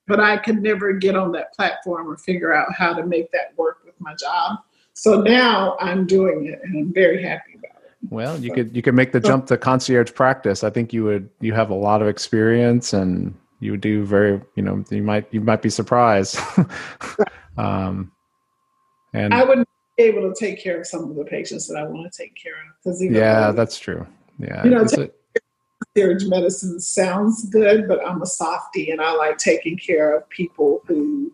But I could never get on that platform or figure out how to make that work with my job. So now I'm doing it, and I'm very happy about it. Well, you so, could you could make the jump to concierge practice. I think you would you have a lot of experience, and you would do very you know you might you might be surprised. <laughs> um, and I wouldn't be able to take care of some of the patients that I want to take care of. Because yeah, that's true. Yeah, you know, concierge medicine sounds good, but I'm a softie, and I like taking care of people who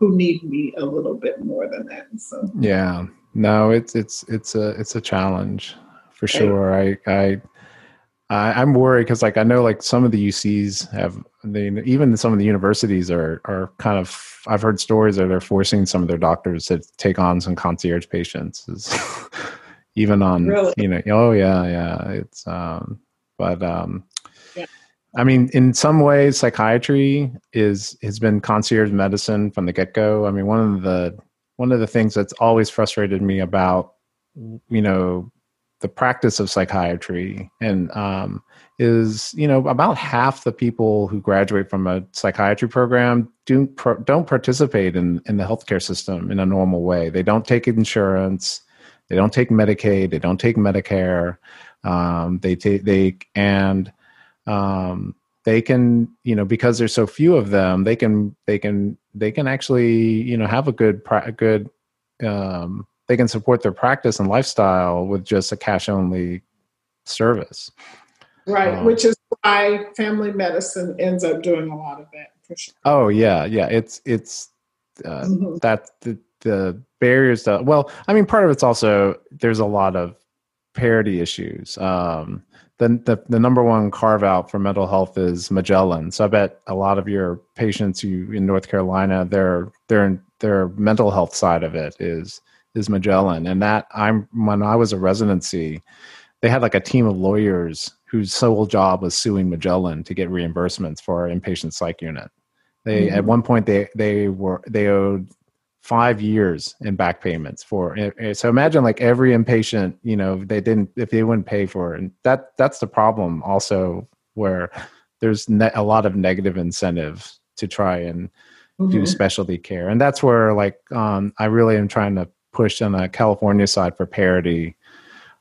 who need me a little bit more than that. So yeah, no, it's it's it's a it's a challenge for sure. I I, I am worried because like I know like some of the UCs have they even some of the universities are are kind of I've heard stories that they're forcing some of their doctors to take on some concierge patients. <laughs> even on really? you know oh yeah yeah it's um but um yeah. I mean, in some ways, psychiatry is has been concierge medicine from the get go. I mean, one of the one of the things that's always frustrated me about you know the practice of psychiatry and um, is you know about half the people who graduate from a psychiatry program do don't participate in in the healthcare system in a normal way. They don't take insurance, they don't take Medicaid, they don't take Medicare. Um, they take they and um, they can you know because there's so few of them they can they can they can actually you know have a good good um, they can support their practice and lifestyle with just a cash only service right um, which is why family medicine ends up doing a lot of that for sure oh yeah yeah it's it's uh, mm-hmm. that the, the barriers to well i mean part of it's also there's a lot of parity issues um the, the, the number one carve out for mental health is Magellan. So I bet a lot of your patients you in North Carolina, their their their mental health side of it is is Magellan. And that I'm when I was a residency, they had like a team of lawyers whose sole job was suing Magellan to get reimbursements for our inpatient psych unit. They mm-hmm. at one point they they were they owed five years in back payments for so imagine like every inpatient you know they didn't if they wouldn't pay for it and that that's the problem also where there's ne- a lot of negative incentives to try and mm-hmm. do specialty care and that's where like um, i really am trying to push on the california side for parity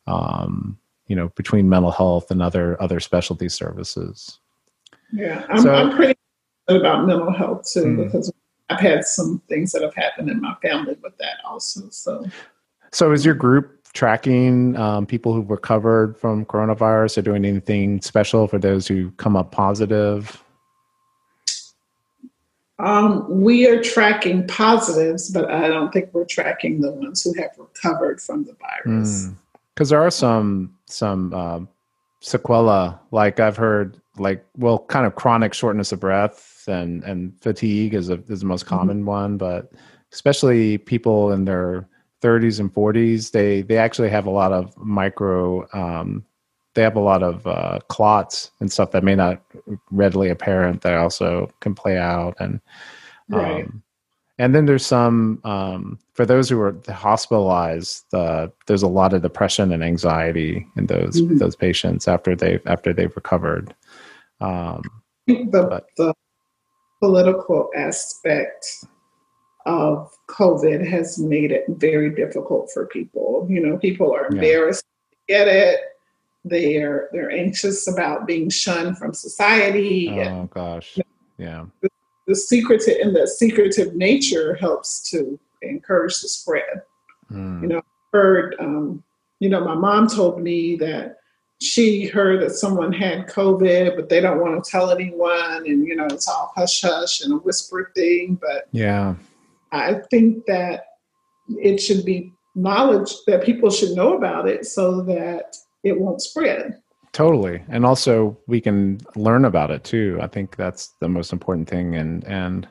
um, you know between mental health and other other specialty services yeah i'm, so, I'm pretty about mental health too mm-hmm. because I've had some things that have happened in my family with that also. So, so is your group tracking um, people who've recovered from coronavirus or doing anything special for those who come up positive? Um, we are tracking positives, but I don't think we're tracking the ones who have recovered from the virus. Because mm. there are some some uh, sequela, like I've heard, like well, kind of chronic shortness of breath and and fatigue is a is the most mm-hmm. common mm-hmm. one, but especially people in their 30s and 40s, they they actually have a lot of micro. Um, they have a lot of uh, clots and stuff that may not readily apparent that also can play out and right. Um, and then there's some um, for those who are hospitalized. Uh, there's a lot of depression and anxiety in those mm-hmm. those patients after they've after they've recovered. Um, the, but, the political aspect of COVID has made it very difficult for people. You know, people are embarrassed yeah. to get it. They're they're anxious about being shunned from society. Oh gosh, yeah. The, the secretive and the secretive nature helps to encourage the spread. Mm. You know, I heard. Um, you know, my mom told me that she heard that someone had COVID, but they don't want to tell anyone, and you know it's all hush hush and a whisper thing. But yeah, I think that it should be knowledge that people should know about it so that it won't spread. Totally, and also we can learn about it too. I think that's the most important thing, and and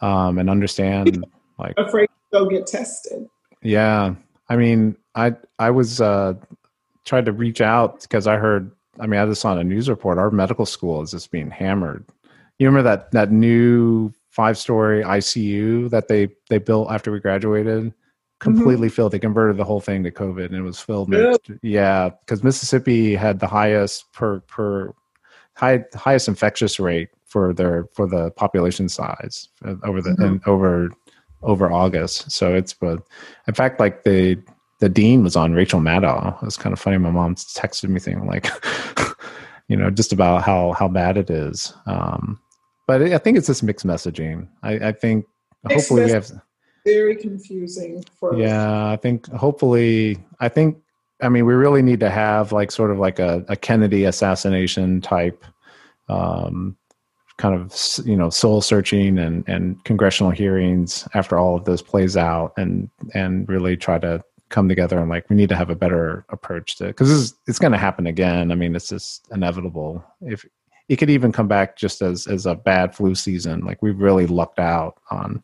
um, and understand <laughs> like afraid to go get tested. Yeah, I mean, I I was uh, tried to reach out because I heard. I mean, I just saw a news report. Our medical school is just being hammered. You remember that that new five story ICU that they they built after we graduated? Mm-hmm. Completely mm-hmm. filled. They converted the whole thing to COVID, and it was filled. Yeah, yeah, because Mississippi had the highest per per high highest infectious rate for their for the population size uh, over the mm-hmm. and over over August. So it's but in fact like they the dean was on Rachel Maddow. It was kind of funny. My mom texted me thing like, <laughs> you know, just about how how bad it is. Um, but I think it's this mixed messaging. I, I think mixed hopefully we have very confusing for yeah i think hopefully i think i mean we really need to have like sort of like a, a kennedy assassination type um, kind of you know soul searching and and congressional hearings after all of this plays out and and really try to come together and like we need to have a better approach to because it's it's going to happen again. I mean it's just inevitable. If it could even come back just as as a bad flu season. Like we've really lucked out on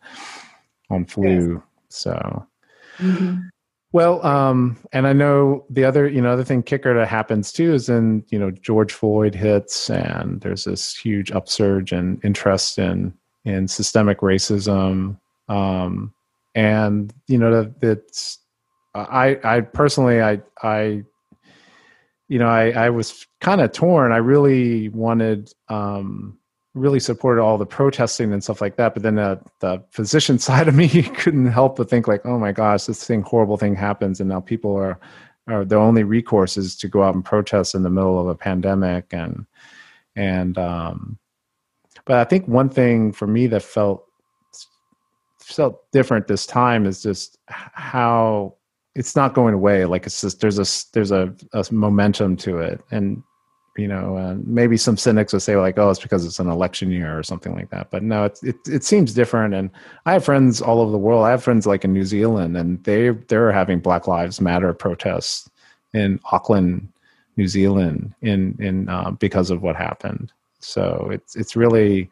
on flu yes. so mm-hmm. well um and i know the other you know other thing kicker that happens too is then you know george floyd hits and there's this huge upsurge in interest in in systemic racism um and you know that it's I I personally I I you know I I was kind of torn. I really wanted um really supported all the protesting and stuff like that, but then the the physician <laughs> side of me <laughs> couldn't help but think like, oh my gosh, this thing horrible thing happens, and now people are are the only recourse is to go out and protest in the middle of a pandemic and and um but I think one thing for me that felt felt different this time is just how it's not going away. Like it's just there's a there's a, a momentum to it, and you know uh, maybe some cynics would say like, oh, it's because it's an election year or something like that. But no, it it it seems different. And I have friends all over the world. I have friends like in New Zealand, and they they're having Black Lives Matter protests in Auckland, New Zealand, in in uh, because of what happened. So it's it's really,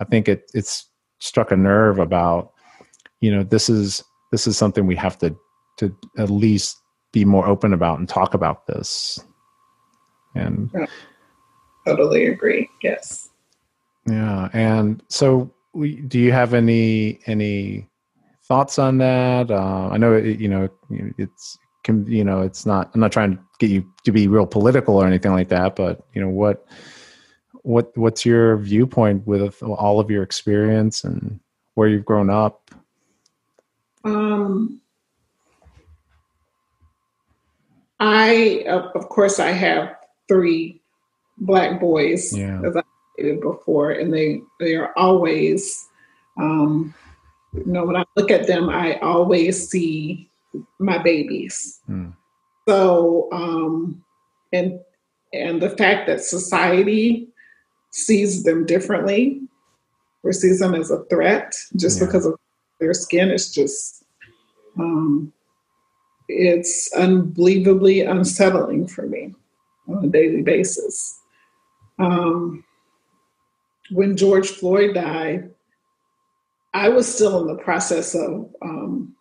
I think it it's struck a nerve about, you know, this is this is something we have to to at least be more open about and talk about this. And totally agree. Yes. Yeah, and so we, do you have any any thoughts on that? Uh, I know it, you know it's can you know it's not. I'm not trying to get you to be real political or anything like that, but you know what what what's your viewpoint with all of your experience and where you've grown up? Um, I, of course, I have three black boys, yeah. as I stated before, and they they are always, um, you know, when I look at them, I always see my babies. Mm. So, um, and and the fact that society sees them differently or sees them as a threat just yeah. because of their skin is just um, it's unbelievably unsettling for me on a daily basis. Um, when George Floyd died, I was still in the process of um,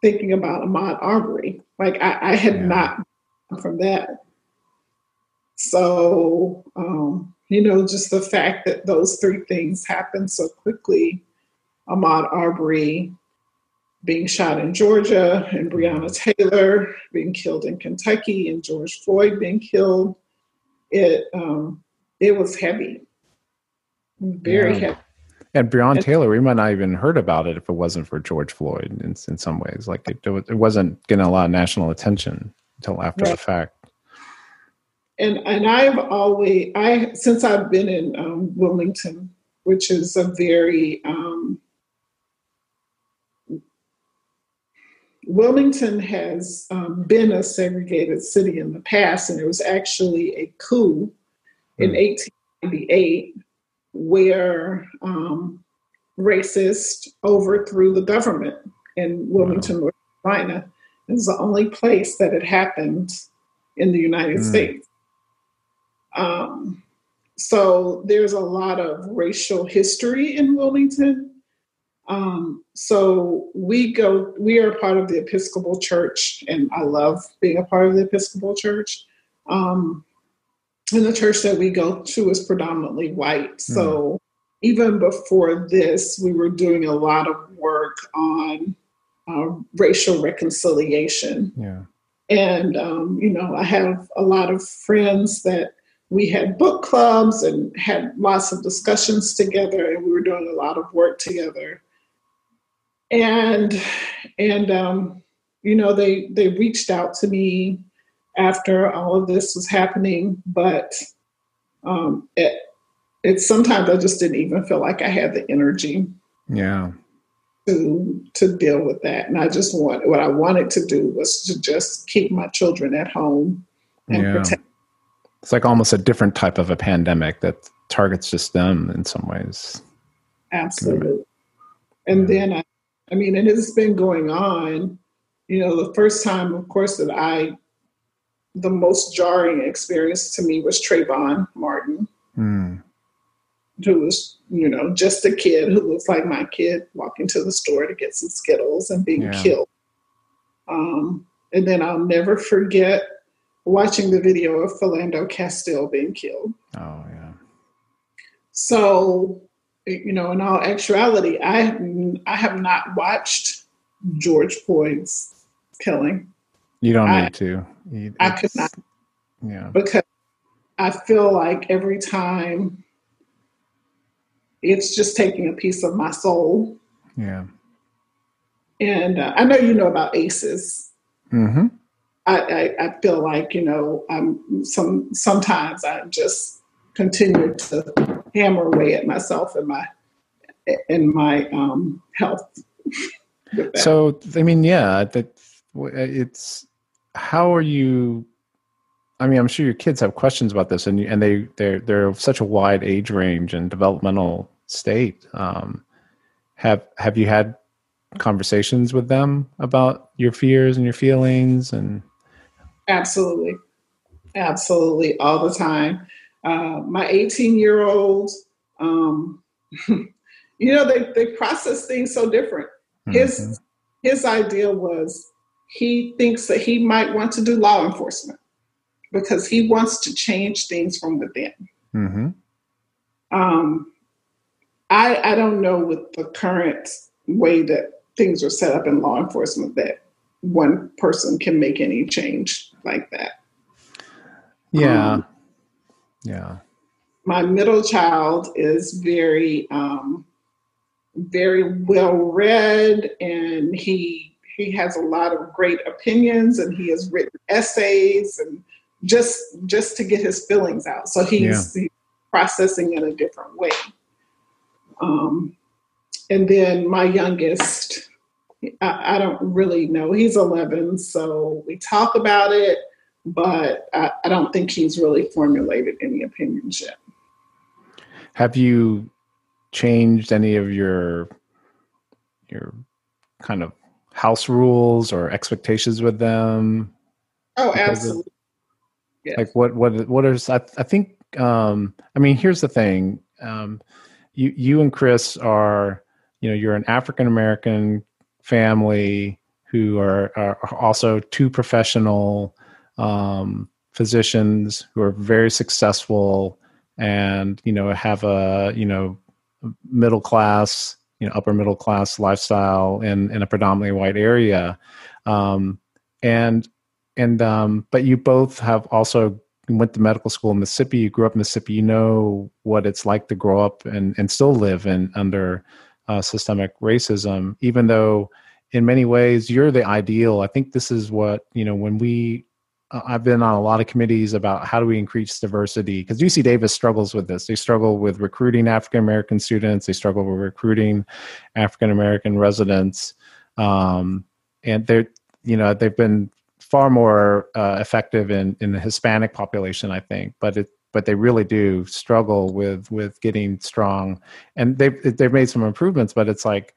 thinking about Ahmaud Arbery. Like I, I had yeah. not from that. So, um, you know, just the fact that those three things happened so quickly, Ahmaud Arbery, being shot in Georgia and Breonna Taylor being killed in Kentucky and George Floyd being killed, it um, it was heavy, very yeah. heavy. And Breonna Taylor, we might not even heard about it if it wasn't for George Floyd. In, in some ways, like it, it wasn't getting a lot of national attention until after right. the fact. And and I've always I since I've been in um, Wilmington, which is a very um, Wilmington has um, been a segregated city in the past, and it was actually a coup in 1898 hmm. where um, racists overthrew the government in Wilmington, wow. North Carolina. It was the only place that it happened in the United mm. States. Um, so there's a lot of racial history in Wilmington um, so we go, we are part of the Episcopal Church, and I love being a part of the Episcopal Church. Um, and the church that we go to is predominantly white. Mm. So even before this, we were doing a lot of work on uh, racial reconciliation. Yeah. And, um, you know, I have a lot of friends that we had book clubs and had lots of discussions together, and we were doing a lot of work together and and um, you know they they reached out to me after all of this was happening, but um, it it sometimes I just didn't even feel like I had the energy. Yeah. to to deal with that. And I just want what I wanted to do was to just keep my children at home and Yeah. protect. It's like almost a different type of a pandemic that targets just them in some ways. Absolutely. And then I, I mean, and it's been going on. You know, the first time, of course, that I, the most jarring experience to me was Trayvon Martin, Hmm. who was, you know, just a kid who looks like my kid walking to the store to get some Skittles and being Yeah. killed. Um, and then I'll never forget watching the video of Philando Castile being killed. Oh yeah. So, you know, in all actuality, I I have not watched George Floyd's killing You don't I- need to. You- I could it's- Yeah. because I feel like every time it's just taking a piece of my soul. Yeah. And uh, I know you know about ACEs. Mm-hmm. I, I, I feel like you know I'm some sometimes I just continue to hammer away at myself and my and my um, health. So I mean, yeah, that it's how are you? I mean, I'm sure your kids have questions about this, and and they they're they're of such a wide age range and developmental state. Um, have have you had conversations with them about your fears and your feelings and Absolutely. Absolutely. All the time. Uh, my 18 year old, um, <laughs> you know, they, they process things so different. His, Mhm. his idea was he thinks that he might want to do law enforcement because he wants to change things from within. Mhm. Um, I, I don't know with the current way that things are set up in law enforcement that one person can make any change like that. yeah Um, yeah. My middle child is very um, very well read and he he has a lot of great opinions and he has written essays and just just to get his feelings out. So he's, he's processing in a different way. Um, and then my youngest I, I don't really know. He's 11 so we talk about it but I, I don't think he's really formulated any opinions yet have you changed any of your your kind of house rules or expectations with them Oh, Because of- absolutely. Yes. like what what what is I, I think um i mean here's the thing um you you and chris are you know you're an african american family who are, are also two professional um physicians who are very successful and you know have a you know middle class you know upper middle class lifestyle in in a predominantly white area um and and um, but you both have also went to medical school in Mississippi. You grew up in Mississippi. You know what it's like to grow up and and still live in under uh, systemic racism. Even though, in many ways, you're the ideal. I think this is what you know when we. I've been on a lot of committees about how do we increase diversity because UC Davis struggles with this. They struggle with recruiting African American students. They struggle with recruiting African American residents, um, and they're you know they've been far more uh, effective in in the Hispanic population, I think. But it but they really do struggle with with getting strong, and they've they've made some improvements. But it's like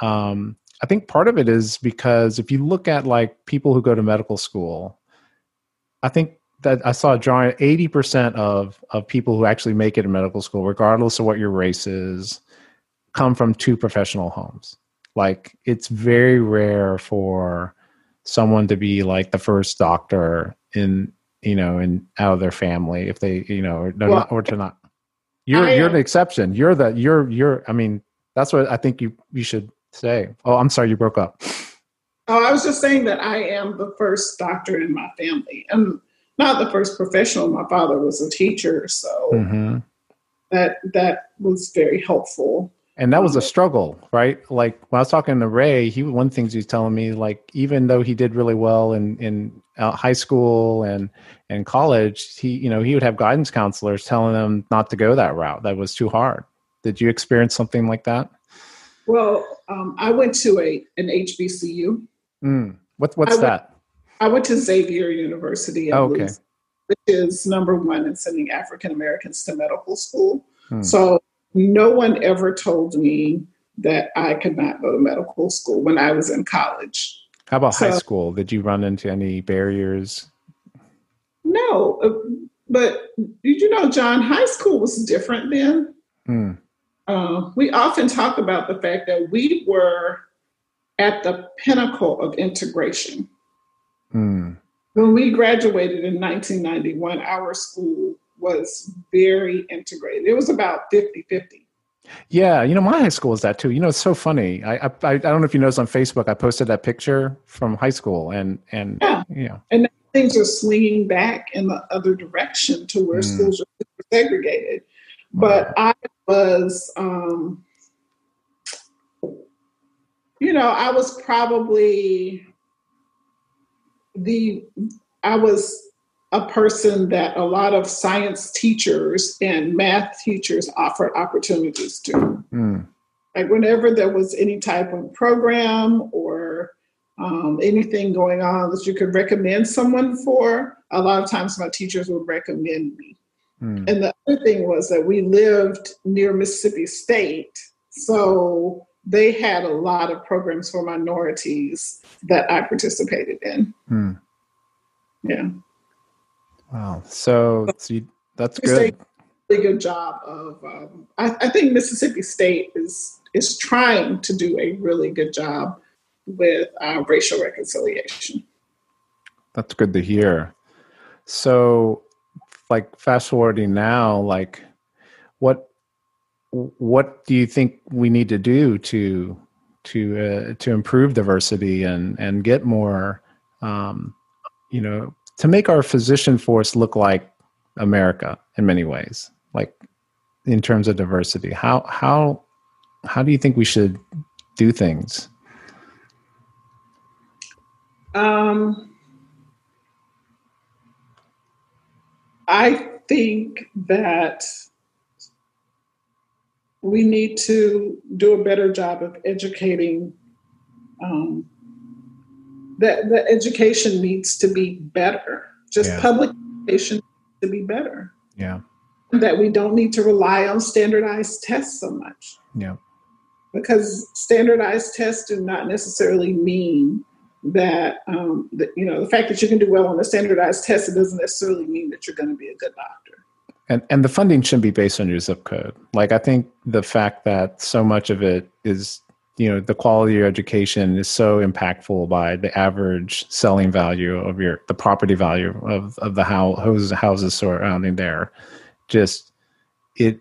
um, I think part of it is because if you look at like people who go to medical school, I think that I saw a drawing eighty percent of of people who actually make it in medical school, regardless of what your race is, come from two professional homes. Like it's very rare for someone to be like the first doctor in you know in out of their family if they you know or, Well, or to not. You're I you're the exception. You're the you're you're i mean that's what i think you you should say. Oh i'm sorry you broke up Oh, I was just saying that I am the first doctor in my family. I'm not the first professional. My father was a teacher, so hmm that that was very helpful. and that was a struggle right like when i was talking to ray he one of the things he was telling me like even though he did really well in in uh, high school and and college he you know he would have guidance counselors telling him not to go that route that was too hard did you experience something like that Well, Um, I went to a an HBCU. Mm. What, what's I went- that? I went to Xavier University, in Oh, okay. Which is number one in sending African Americans to medical school. Hmm. So no one ever told me that I could not go to medical school when I was in college. How about high school? Did you run into any barriers? No, uh, but did you know, John, high school was different then. Mm. Uh, we often talk about the fact that we were at the pinnacle of integration. Mm. When we graduated in 1991, our school was very integrated. It was about 50 50. Yeah, you know, my high school is that too. You know, it's so funny. I, I I don't know if you noticed on Facebook, I posted that picture from high school, and and Yeah. you know, Things are swinging back in the other direction to where Mm. schools are segregated. But I was, um, you know, I was probably the, I was a person that a lot of science teachers and math teachers offered opportunities to. mm, like whenever there was any type of program or um, anything going on that you could recommend someone for, a lot of times my teachers would recommend me. mm. And the other thing was that we lived near Mississippi State, so they had a lot of programs for minorities that I participated in. mm. Yeah, Wow. So, so you, that's good. really good job of. Um, I, I think Mississippi State is is trying to do a really good job with uh, racial reconciliation. That's good to hear. So, like fast forwarding now, like what what do you think we need to do to to uh, to improve diversity and and get more, um, you know, to make our physician force look like America in many ways, like in terms of diversity. How how how do you think we should do things? Um, I think that we need to do a better job of educating. Um, that the education needs to be better. Just Yeah. public education needs to be better. Yeah. That we don't need to rely on standardized tests so much Yeah. because standardized tests do not necessarily mean that, um, that you know the fact that you can do well on a standardized test it doesn't necessarily mean that you're going to be a good doctor And and the funding shouldn't be based on your zip code. Like I think the fact that so much of it is, you know, the quality of your education is so impactful by the average selling value of your the property value of of the house houses surrounding there. Just it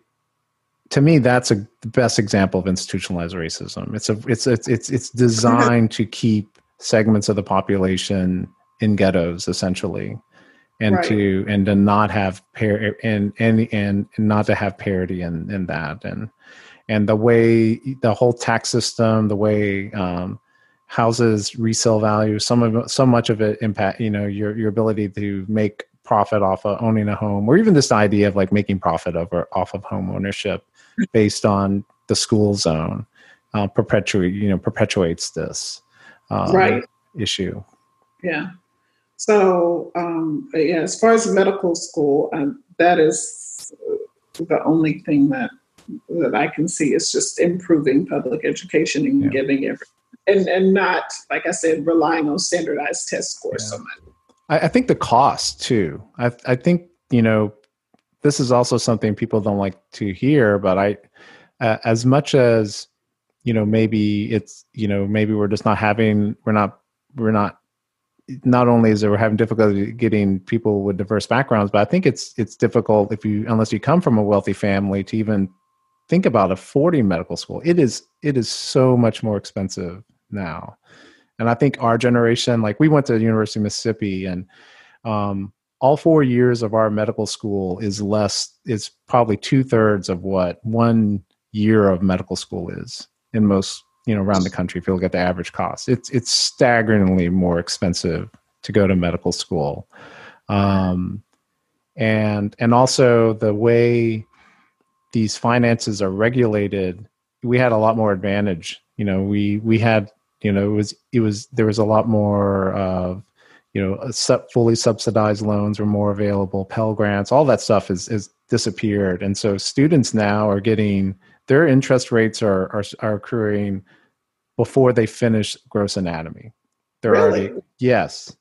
to me that's a the best example of institutionalized racism. It's a it's it's it's it's designed to keep segments of the population in ghettos essentially and Right. to and to not have par and and and not to have parity in in that and and the way the whole tax system the way um houses resale value some of so much of it impact you know your your ability to make profit off of owning a home or even this idea of like making profit over off of home ownership based on the school zone uh, perpetuate you know perpetuates this um, Right. issue yeah so um, yeah as far as medical school um, that is the only thing that that i can see is just improving public education and Yeah. giving every and and not like i said relying on standardized test scores Yeah. so much I, I think the cost too. I I think you know this is also something people don't like to hear, but I uh, as much as you know maybe it's you know maybe we're just not having we're not we're not not only is it we're having difficulty getting people with diverse backgrounds, but I think it's it's difficult if you unless you come from a wealthy family to even think about affording medical school. It is it is so much more expensive now. And I think our generation, like we went to the University of Mississippi, and um, all four years of our medical school is less, It's probably two thirds of what one year of medical school is in most, you know, around the country. If you look at the average cost, it's it's staggeringly more expensive to go to medical school, um, and and also the way these finances are regulated we had a lot more advantage. You know, we we had you know it was it was there was a lot more of you know sub, fully subsidized loans were more available pell grants all that stuff is is disappeared and so students now are getting their interest rates are are, are accruing before they finish gross anatomy. They're Really? already yes.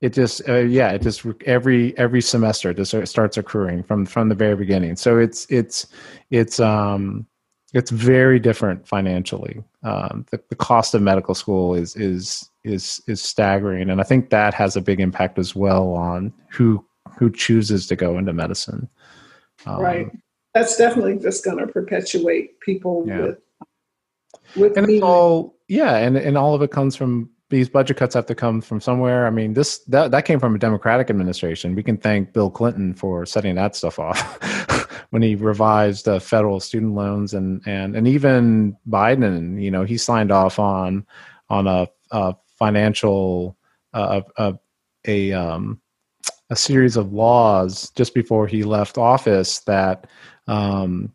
It just uh, yeah it just every every semester it just starts accruing from from the very beginning. So it's it's it's um it's very different financially. Um the, the cost of medical school is is is is staggering and i think that has a big impact as well on who who chooses to go into medicine. Um, right. That's definitely just going to perpetuate people Yeah. with with and me. it's all yeah and and all of it comes from these budget cuts have to come from somewhere i mean this that that came from a democratic administration we can thank bill clinton for setting that stuff off <laughs> when he revised uh, federal student loans and and and even biden you know he signed off on on a, a financial uh, a, a um a series of laws just before he left office that um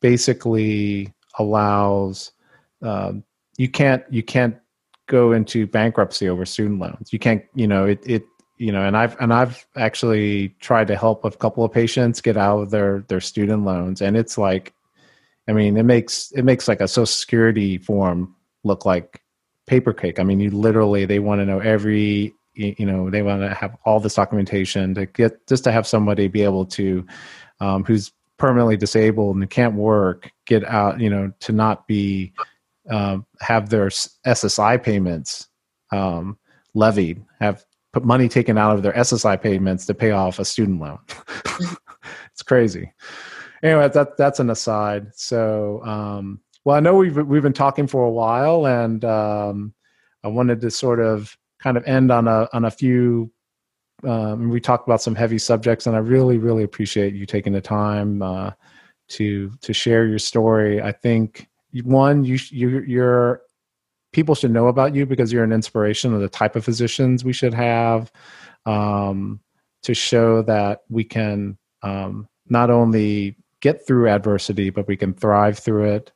basically allows um, you can't you can't go into bankruptcy over student loans. You can't you know it it you know and I've and I've actually tried to help a couple of patients get out of their their student loans and it's like I mean it makes it makes like a social security form look like paper cake. I mean you literally they want to know every you know they want to have all this documentation to get just to have somebody be able to um, who's permanently disabled and can't work get out you know to not be um, have their SSI payments um, levied, have put money taken out of their SSI payments to pay off a student loan. <laughs> it's crazy. Anyway, that that's an aside. So, um, well, I know we've we've been talking for a while, and um, I wanted to sort of kind of end on a on a few. Um, we talked about some heavy subjects, and I really really appreciate you taking the time uh, to to share your story. I think one you you you're people should know about you because you're an inspiration of the type of physicians we should have um, to show that we can um, not only get through adversity but we can thrive through it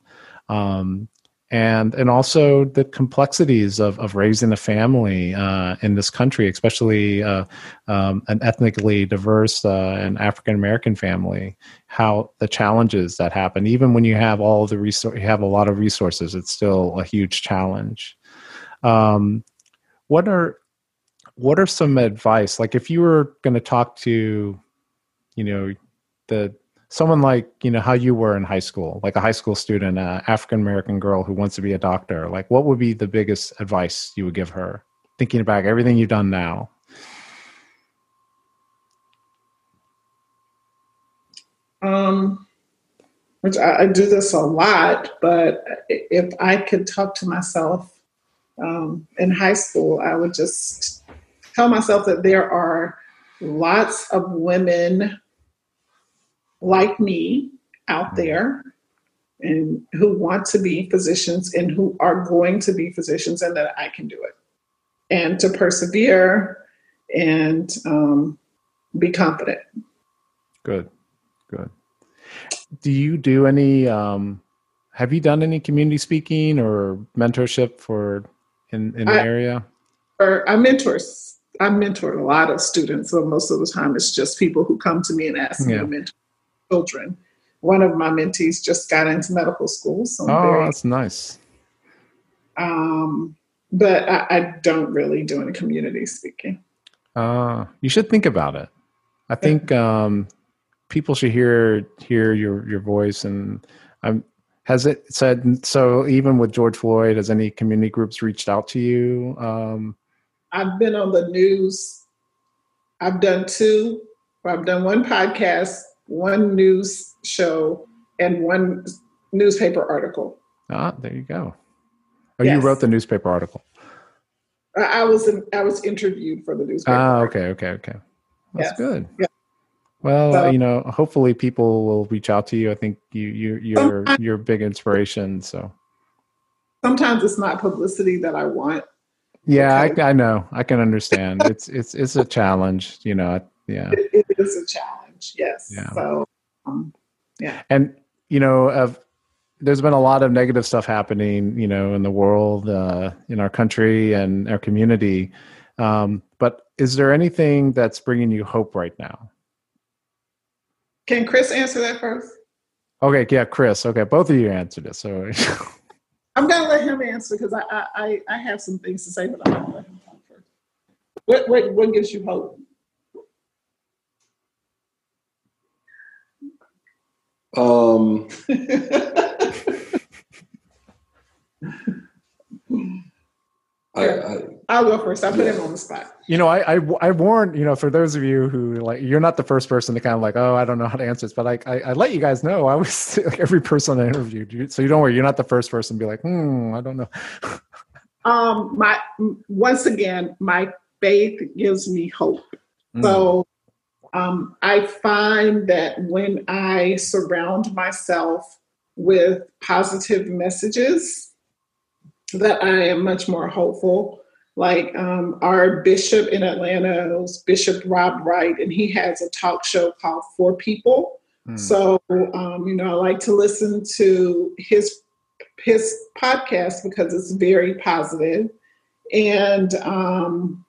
um, and and also the complexities of, of raising a family uh, in this country, especially uh, um, an ethnically diverse uh, and African American family. How the challenges that happen, even when you have all the resor- you have a lot of resources, it's still a huge challenge. Um, what are what are some advice? Like if you were going to talk to, you know, the someone like you know how you were in high school like a high school student uh, african american girl who wants to be a doctor like what would be the biggest advice you would give her thinking about everything you've done now? Um, which I, I do this a lot, but if I could talk to myself um, in high school, I would just tell myself that there are lots of women like me out there and who want to be physicians and who are going to be physicians and that I can do it. And to persevere and um, be confident. good good. Do you do any um have you done any community speaking or mentorship for in in the I- area? or I mentors. I mentor a lot of students, so most of the time it's just people who come to me and ask me to mentor children. One of my mentees just got into medical school, so I'm oh very, that's nice um, but I, I don't really do any community speaking. Uh, you should think about it. I think um, people should hear hear your your voice, and um, has it said so? Even with George Floyd, has any community groups reached out to you? Um, I've been on the news. I've done two. I've done one podcast, one news show, and one newspaper article. ah, there you go. Oh, you wrote the newspaper article. I was I was interviewed for the newspaper. Ah, okay, okay, okay. That's Yes. good. Yeah. Well, So- you know, hopefully people will reach out to you. I think you you you're you're a big inspiration. So Sometimes it's not publicity that I want. yeah. I, I know. I can understand. it's it's it's a challenge. You know. Yeah. It, it is a challenge, yes. Yeah. So, um, and you know there's been a lot of negative stuff happening, you know, in the world, uh, in our country, and our community. Um, but is there anything that's bringing you hope right now? Can Chris answer that first? Okay, yeah, Chris. Okay, both of you answered it. So <laughs> I'm gonna let him answer because I, I I have some things to say, but I'm gonna let him talk first. What what what gives you hope? Um, I, I, I'll go first. I put him on the spot. You know, I, I, I warned you know for those of you who like you're not the first person to kind of like oh I don't know how to answer this, but like I, I let you guys know I was <laughs> like every person I interviewed, so you don't worry, you're not the first person to be like hmm I don't know. <laughs> um, my once again, my faith gives me hope. Mm. So um, I find that when I surround myself with positive messages, that I am much more hopeful. Like um, our bishop in Atlanta is Bishop Rob Wright, and he has a talk show called For People. Mm. So um, you know, I like to listen to his his podcast because it's very positive, and um,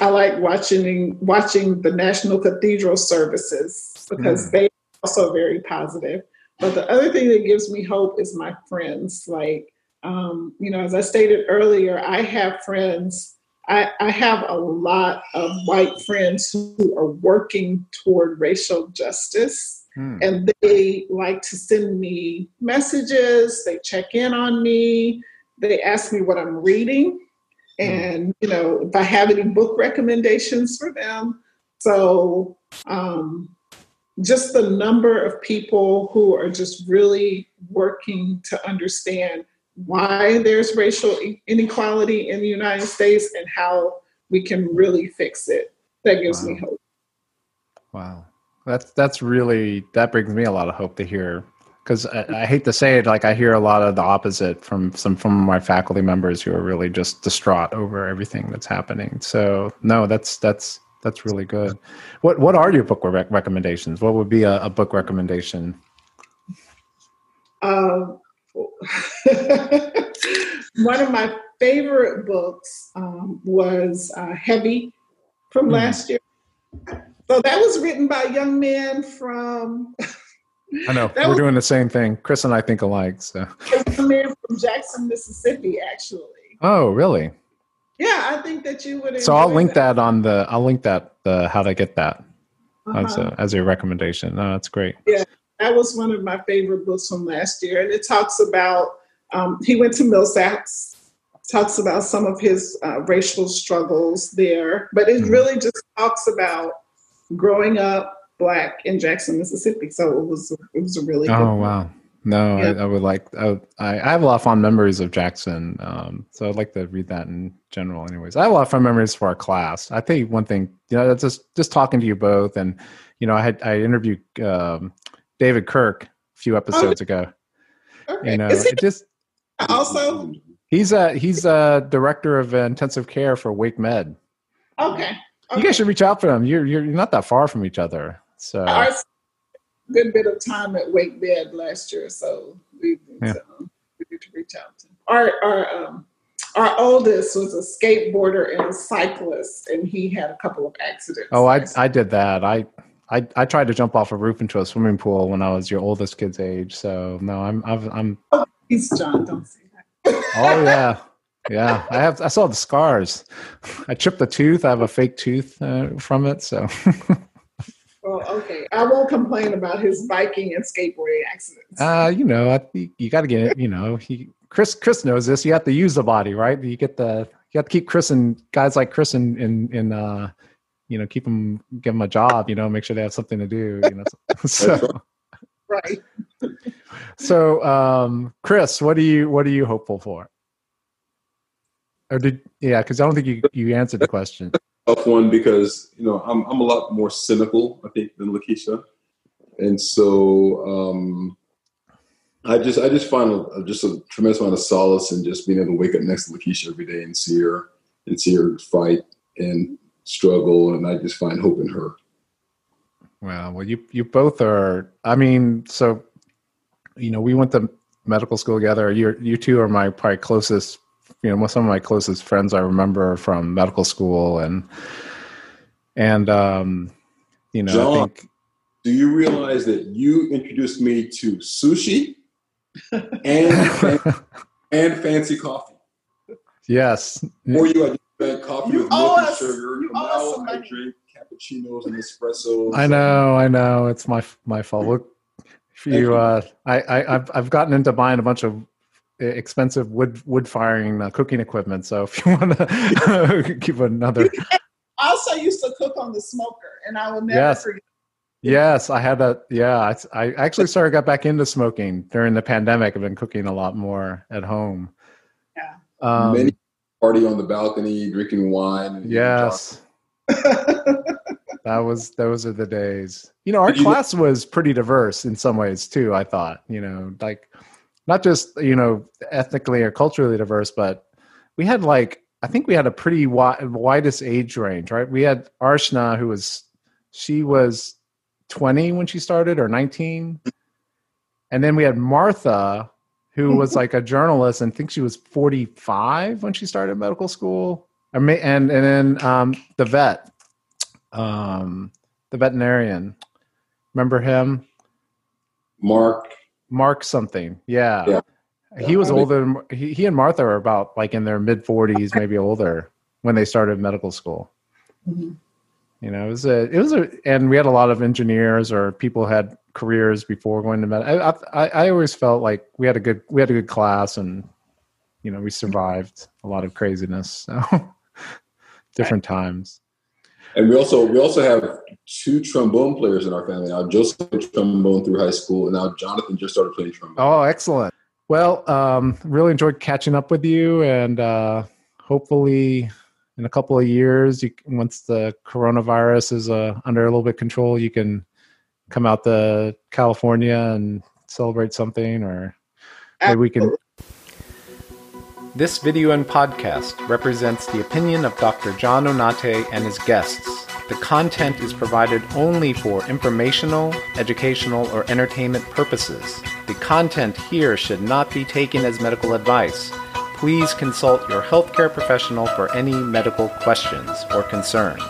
I like watching watching the National Cathedral services because mm. they are also very positive. But the other thing that gives me hope is my friends. Like, um, you know, as I stated earlier, I have friends. I, I have a lot of white friends who are working toward racial justice. Mm. And they like to send me messages, they check in on me, they ask me what I'm reading. And you know if i have any book recommendations for them. So um, just the number of people who are just really working to understand why there's racial inequality in the united states and how we can really fix it. That gives wow. me hope. Wow. That's that's really that brings me a lot of hope to hear because I, I, hate to say it, like I hear a lot of the opposite from some from my faculty members who are really just distraught over everything that's happening. So no, that's that's that's really good. What what are your book rec- recommendations? What would be a, a book recommendation? Um, <laughs> one of my favorite books um, was uh, Heavy from mm. last year. So that was written by young men from <laughs> I know we're was, doing the same thing. Chris and I think alike. So a man from Jackson, Mississippi, actually. Oh, really? Yeah, I think that you would. So I'll link that. that. on the. I'll link that the how to get that uh-huh. as a as a recommendation. No, that's great. Yeah, that was one of my favorite books from last year, and it talks about. Um, he went to Millsaps. Talks about some of his uh, racial struggles there, but it mm-hmm. really just talks about growing up black in Jackson, Mississippi. So it was it was a really oh wow. No, yeah. I, I, would like. I, I have a lot of fond memories of Jackson, um, so I'd like to read that in general. Anyways, I have a lot of fond memories for our class. I think one thing, you know, that's just just talking to you both, and you know, I had I interviewed um, David Kirk a few episodes oh, ago. Okay. You know, it just also he's a he's a director of intensive care for WakeMed. Okay. okay. You guys should reach out for him. You're you're not that far from each other. So I good bit of time at WakeMed last year, so we need, yeah. to, um, we need to reach out to. Our our um, our oldest was a skateboarder and a cyclist, and he had a couple of accidents. Oh, I I did that. I I I tried to jump off a roof into a swimming pool when I was your oldest kid's age. So no, I'm I'm. I'm oh, he's John. Don't say that. oh yeah, yeah. I have. I saw the scars. I chipped a tooth. I have a fake tooth uh, from it. So. <laughs> Well, okay. I won't complain about his biking and skateboarding accidents. Uh, you know, I, you got to get it. You know, he, Chris. Chris knows this. You have to use the body, right? You get the. You have to keep Chris and guys like Chris in in, in uh, you know, keep them, give them a job. You know, make sure they have something to do. You know, <laughs> <laughs> so. right. so, um, Chris, what do you what are you hopeful for? Or did yeah? Because I don't think you you answered the question tough one because you know I'm I'm a lot more cynical I think than Lakeisha, and so um, I just I just find a, just a tremendous amount of solace in just being able to wake up next to Lakeisha every day and see her and see her fight and struggle, and I just find hope in her. Well, well, you you both are. I mean, so you know, we went to medical school together. You you two are my probably closest. You know, some of my closest friends I remember from medical school, and and um, you know, John, I think. Do you realize that you introduced me to sushi and <laughs> and fancy coffee? Yes. Or you, had just drank coffee You with milk and sugar. you owe Now I drink cappuccinos and espressos. I know, I know. It's my my fault. Look, you, you. uh, I, I, I've I've gotten into buying a bunch of expensive wood wood firing uh, cooking equipment. So if you want to <laughs> give another, I also used to cook on the smoker, and I will never Yes. forget. yes, I had that. Yeah, I, I actually started got back into smoking during the pandemic. I've been cooking a lot more at home. Yeah. Um, Many party on the balcony, drinking wine. yes. <laughs> that was those are the days you know our class was pretty diverse in some ways too i thought you know like not just you know ethnically or culturally diverse but we had like i think we had a pretty wide, widest age range right we had arshna who was she was 20 when she started or 19 and then we had martha who was like a journalist and I think she was 45 when she started medical school I may- and and then um, the vet, um, the veterinarian. Remember him, Mark. Mark something. Yeah, Yeah. he was Yeah. older. Than, he he and Martha are about like in their mid 40s, maybe older when they started medical school. Mhm. You know, it was a it was a, and we had a lot of engineers or people had careers before going to med. I, I I always felt like we had a good we had a good class and you know we survived a lot of craziness. So <laughs> different times. And we also we also have two trombone players in our family now. Joseph played trombone through high school, and now Jonathan just started playing trombone. Oh, excellent. Well, um, really enjoyed catching up with you, and uh, hopefully, in a couple of years, you, once the coronavirus is uh, under a little bit control, you can come out to California and celebrate something, or maybe we can. This video and podcast represents the opinion of Dr. John Onate and his guests. The content is provided only for informational, educational, or entertainment purposes. The content here should not be taken as medical advice. Please consult your healthcare professional for any medical questions or concerns.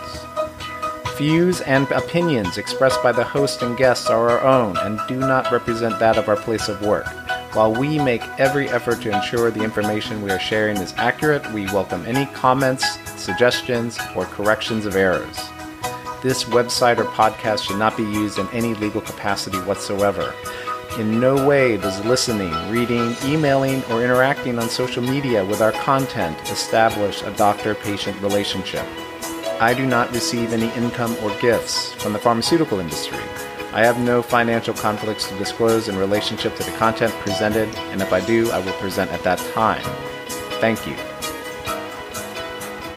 Views and opinions expressed by the host and guests are our own and do not represent that of our place of work. While we make every effort to ensure the information we are sharing is accurate, we welcome any comments, suggestions, or corrections of errors. This website or podcast should not be used in any legal capacity whatsoever. In no way does listening, reading, emailing, or interacting on social media with our content establish a doctor patient relationship. I do not receive any income or gifts from the pharmaceutical industry. I have no financial conflicts to disclose in relationship to the content presented, and if I do, I will present at that time. Thank you.